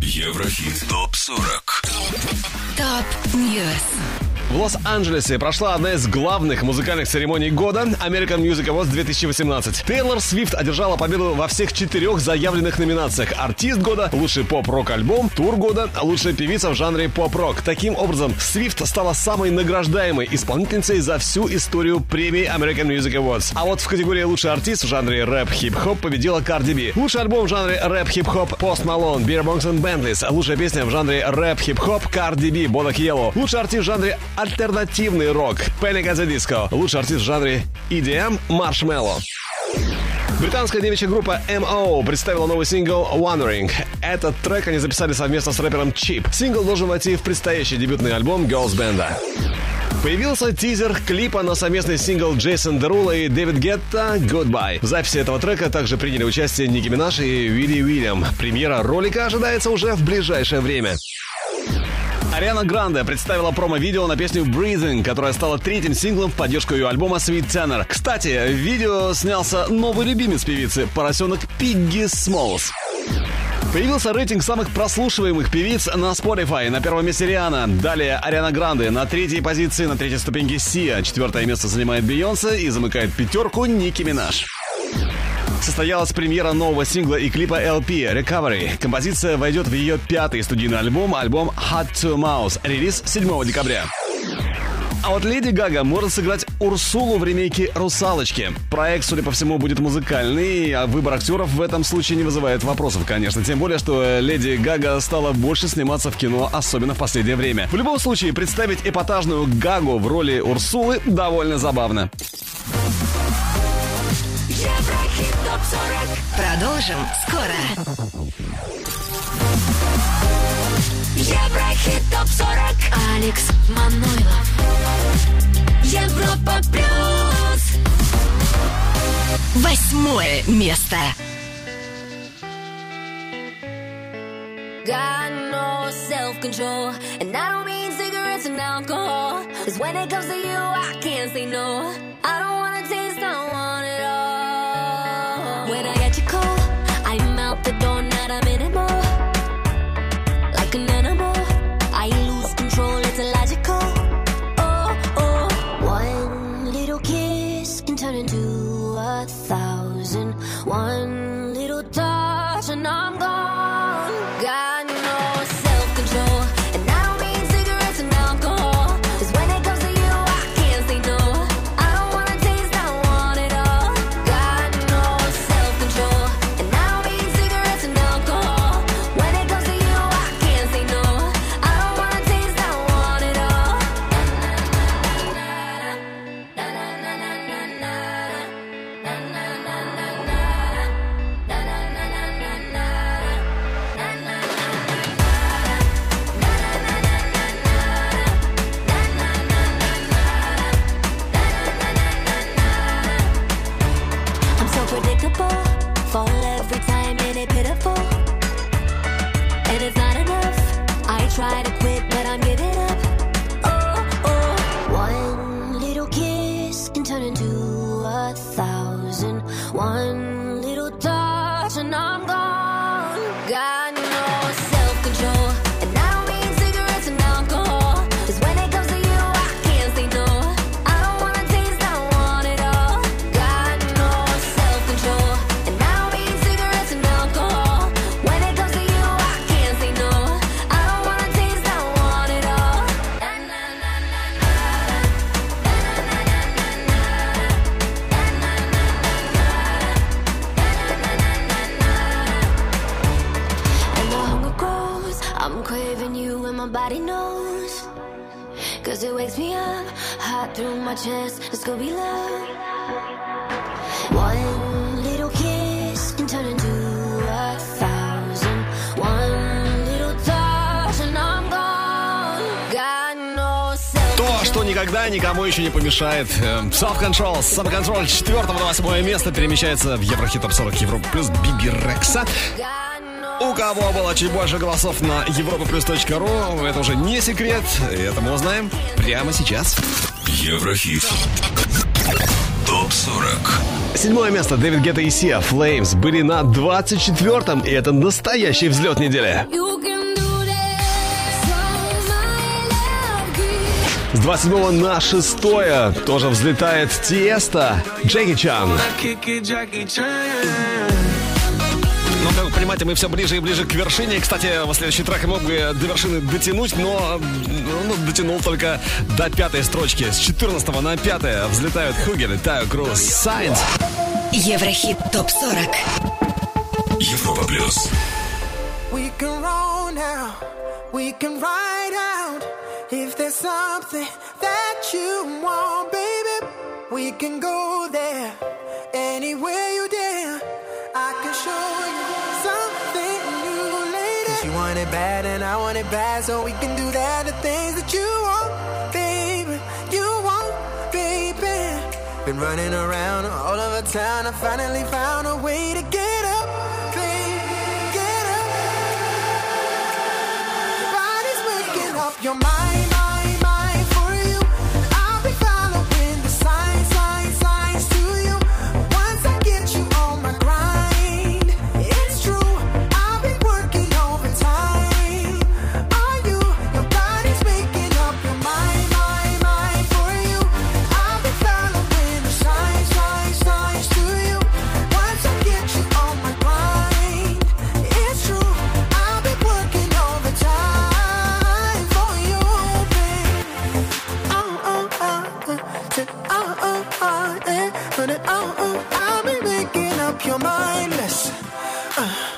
Еврохит ТОП 40 Top News. В Лос-Анджелесе прошла одна из главных музыкальных церемоний года American Music Awards 2018. Тейлор Свифт одержала победу во всех четырех заявленных номинациях. Артист года, лучший поп-рок альбом, тур года, лучшая певица в жанре поп-рок. Таким образом, Свифт стала самой награждаемой исполнительницей за всю историю премии American Music Awards. А вот в категории лучший артист в жанре рэп-хип-хоп победила Cardi B. Лучший альбом в жанре рэп-хип-хоп Post Malone, Beer Bongs and Bentleys. Лучшая песня в жанре рэп-хип-хоп Cardi B, Bodak Yellow. Лучший артист в жанре альтернативный рок Panic at the. Лучший артист в жанре EDM Marshmello. Британская девичья группа MO представила новый сингл Wondering. Этот трек они записали совместно с рэпером Чип. Сингл должен войти в предстоящий дебютный альбом girls band. Появился тизер клипа на совместный сингл Джейсон Дерула и Дэвид Гетта «Goodbye». В записи этого трека также приняли участие Ники Минаж и Вилли Уильям. Премьера ролика ожидается уже в ближайшее время. Ариана Гранде представила промо-видео на песню Breathing, которая стала третьим синглом в поддержку ее альбома Sweet Tenor. Кстати, в видео снялся новый любимец певицы, поросенок Пигги Смолс. Появился рейтинг самых прослушиваемых певиц на Spotify. На первом месте Риана, далее Ариана Гранде, на третьей позиции, на третьей ступеньке Сия, четвертое место занимает Бейонсе и замыкает пятерку Ники Минаж. Состоялась премьера нового сингла и клипа LP Recovery. Композиция войдет в ее пятый студийный альбом, альбом Hot to Mouse, релиз 7 декабря. А вот Леди Гага может сыграть Урсулу в ремейке «Русалочки». Проект, судя по всему, будет музыкальный, а выбор актеров в этом случае не вызывает вопросов, конечно. Тем более, что Леди Гага стала больше сниматься в кино, особенно в последнее время. В любом случае, представить эпатажную Гагу в роли Урсулы довольно забавно. Еврохит ТОП 40. Продолжим скоро. Еврохит ТОП 40. Алекс Манойлов. Европа Плюс. Восьмое место. Got no self-control And I don't mean cigarettes and alcohol Cause when it comes to you, I can't say no my chest. Let's go be love. One little kiss can turn into a thousand. One little touch, and I'm gone. No self То, что никогда никому еще не помешает. Эм, Self-Control, с 4 на 8 место перемещается в Еврохит Топ 40 Европа плюс Биби Рекса. У кого было чуть больше голосов на europaplus.ru, это уже не секрет, это мы узнаем прямо сейчас. Еврохит. Топ 40. Седьмое место Дэвид Гетта и Сия Flames были на 24-м, и это настоящий взлет недели. С 27 на 6 тоже взлетает Тиеста Джеки Чан. Ну, как вы понимаете, мы все ближе и ближе к вершине. Кстати, во следующий трек я мог бы до вершины дотянуть, но ну, дотянул только до пятой строчки. С 14 на 5 взлетают Хугель, Тайо Круз, Сайнс. Еврохит ТОП-40. Европа плюс. We can roll now, we can ride out. If there's something that you want, baby, we can go there. Anywhere you dare, I can show you bad and I want it bad, so we can do that. The things that you want, baby, you want, baby. Been running around all over town, I finally found a way to get up, baby, get up. Your body's waking up your mind, up, you're mindless. Uh.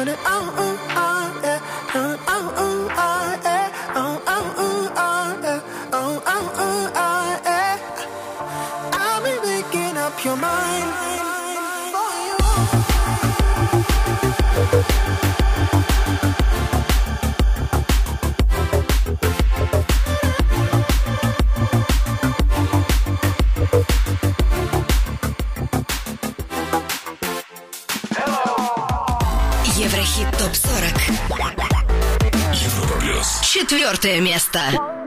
put it on Четвертое место.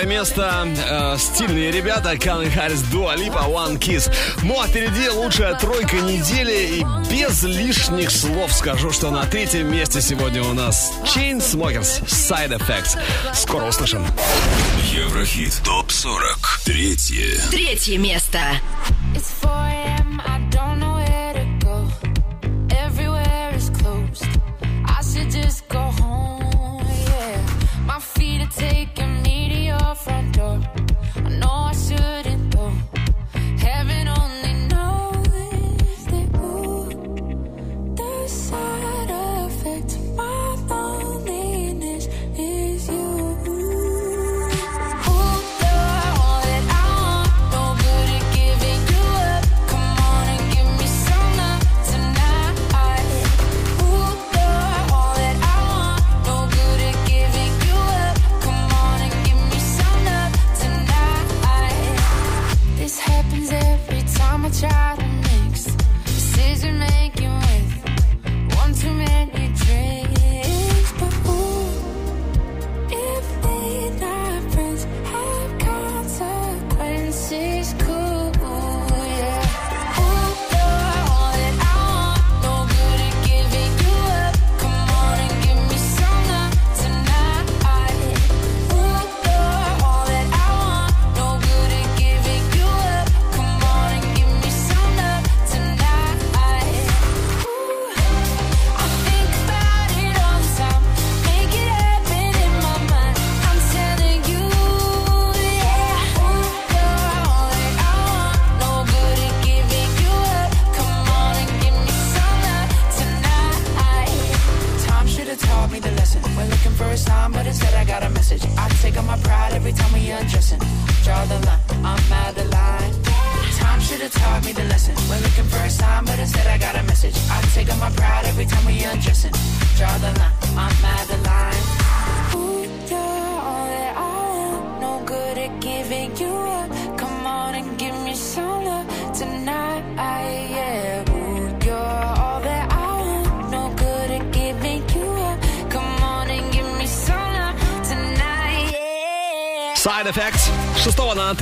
первое место. Э, стильные ребята. Калвин Харрис, Дуа Липа, One Kiss. Ну а впереди лучшая тройка недели. И без лишних слов скажу, что на третьем месте сегодня у нас Chainsmokers Side Effects. Скоро услышим. Еврохит. Топ 40. Третье. Третье место.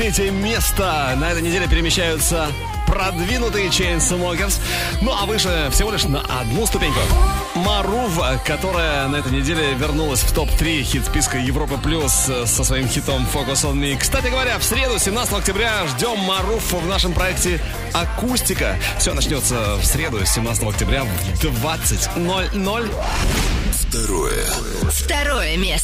третье место. На этой неделе перемещаются продвинутые Chainsmokers. Ну а выше всего лишь на одну ступеньку. Марув, которая на этой неделе вернулась в топ-3 хит-списка Европы Плюс э, со своим хитом Focus on Me. Кстати говоря, в среду, 17 октября, ждем Марув в нашем проекте «Акустика». Все начнется в среду, 17 октября в 20.00. Второе. Второе место.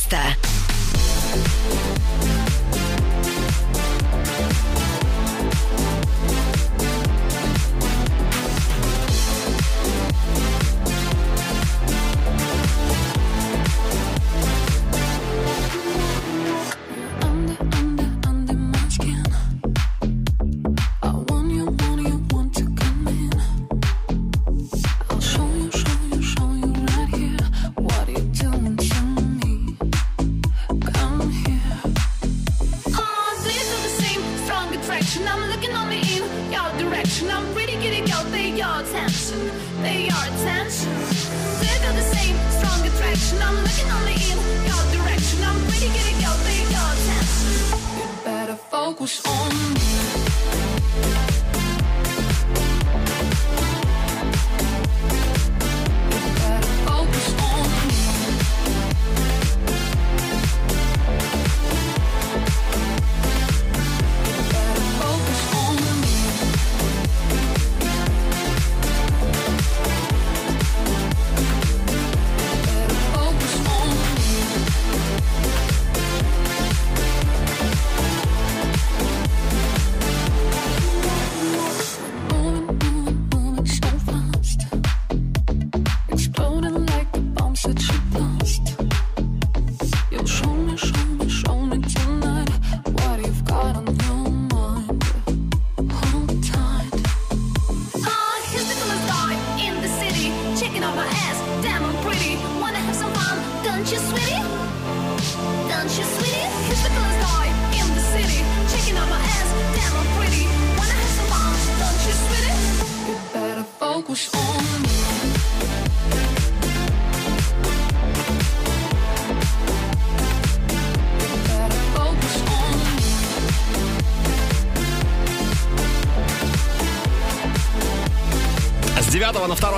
action, they are attention. We feel the same strong attraction. I'm looking only in your direction. I'm ready to go, they got attention. You better focus on me.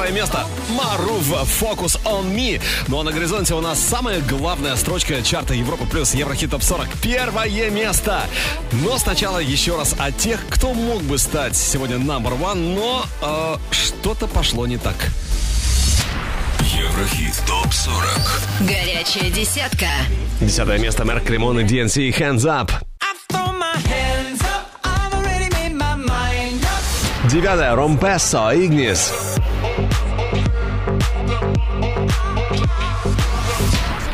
Второе место Марув Focus on Me. Ну а на горизонте у нас самая главная строчка чарта Европа плюс Еврохит Топ 40. Первое место. Но сначала еще раз о тех, кто мог бы стать сегодня number one, но э, что-то пошло не так. Еврохит ТОП-40 Горячая десятка. Десятое место Мерк Кремон и DNC Hands Up. Девятое Ромпессо Игнис.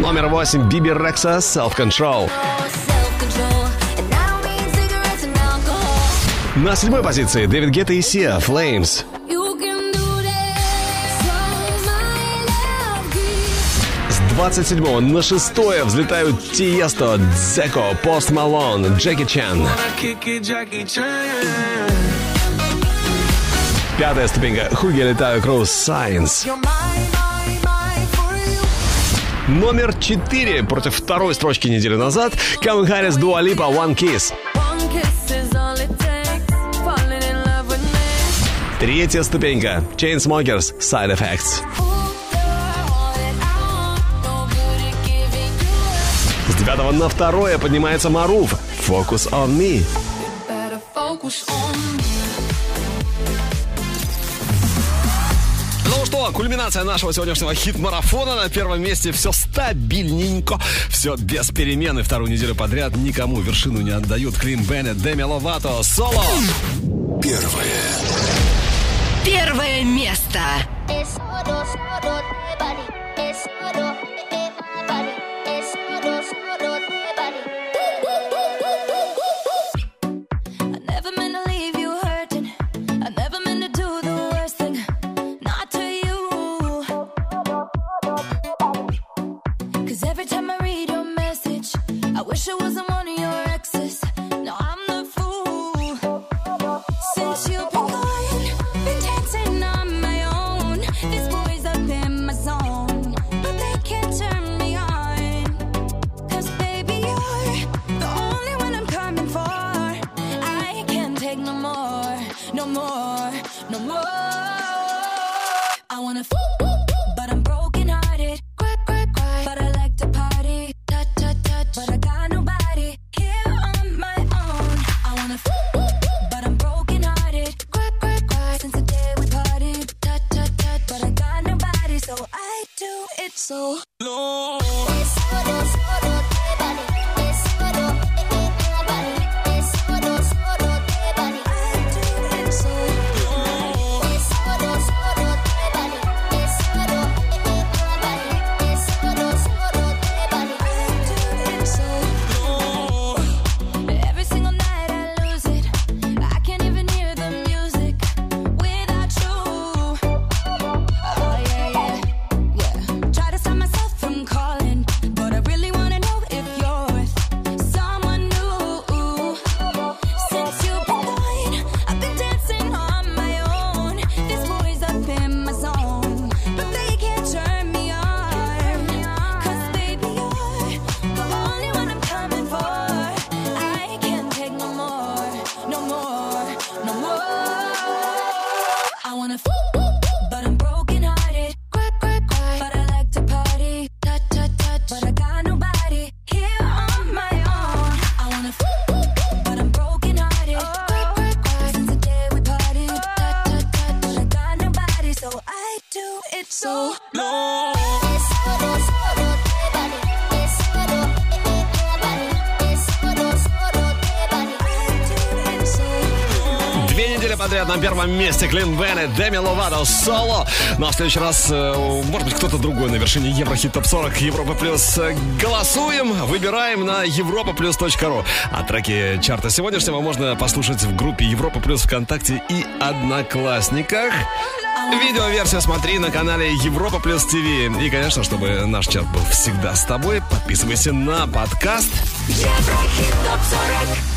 Номер восемь Биби Рекса Self Control. На седьмой позиции Дэвид Гетта и Сия Flames. С 27 на шестое взлетают Тиесто, Дзеко, Пост Малон, Джеки Чан. Пятая ступенька Хуги летаю Кроус Сайенс. Номер четыре против второй строчки недели назад Кевин Харрис Дуалипа One Kiss. Третья ступенька Chainsmokers Side Effects. С девятого на второе поднимается Маруф Focus on Me. Ну что, кульминация нашего сегодняшнего хит-марафона. На первом месте все стабильненько, все без перемены. Вторую неделю подряд никому вершину не отдают. Клин Беннет, Деми Ловато, соло. Первое Первое место. Never первом месте Клин Беннет, Деми Ловато, соло. Ну а в следующий раз, э, может быть, кто-то другой на вершине Еврохит Топ 40 Европа Плюс. Э, Голосуем, выбираем на europaplus.ru. А треки чарта сегодняшнего можно послушать в группе Европа Плюс ВКонтакте и Одноклассниках. Видеоверсию смотри на канале Европа Плюс ТВ. И, конечно, чтобы наш чат был всегда с тобой, подписывайся на подкаст. Еврохит топ 40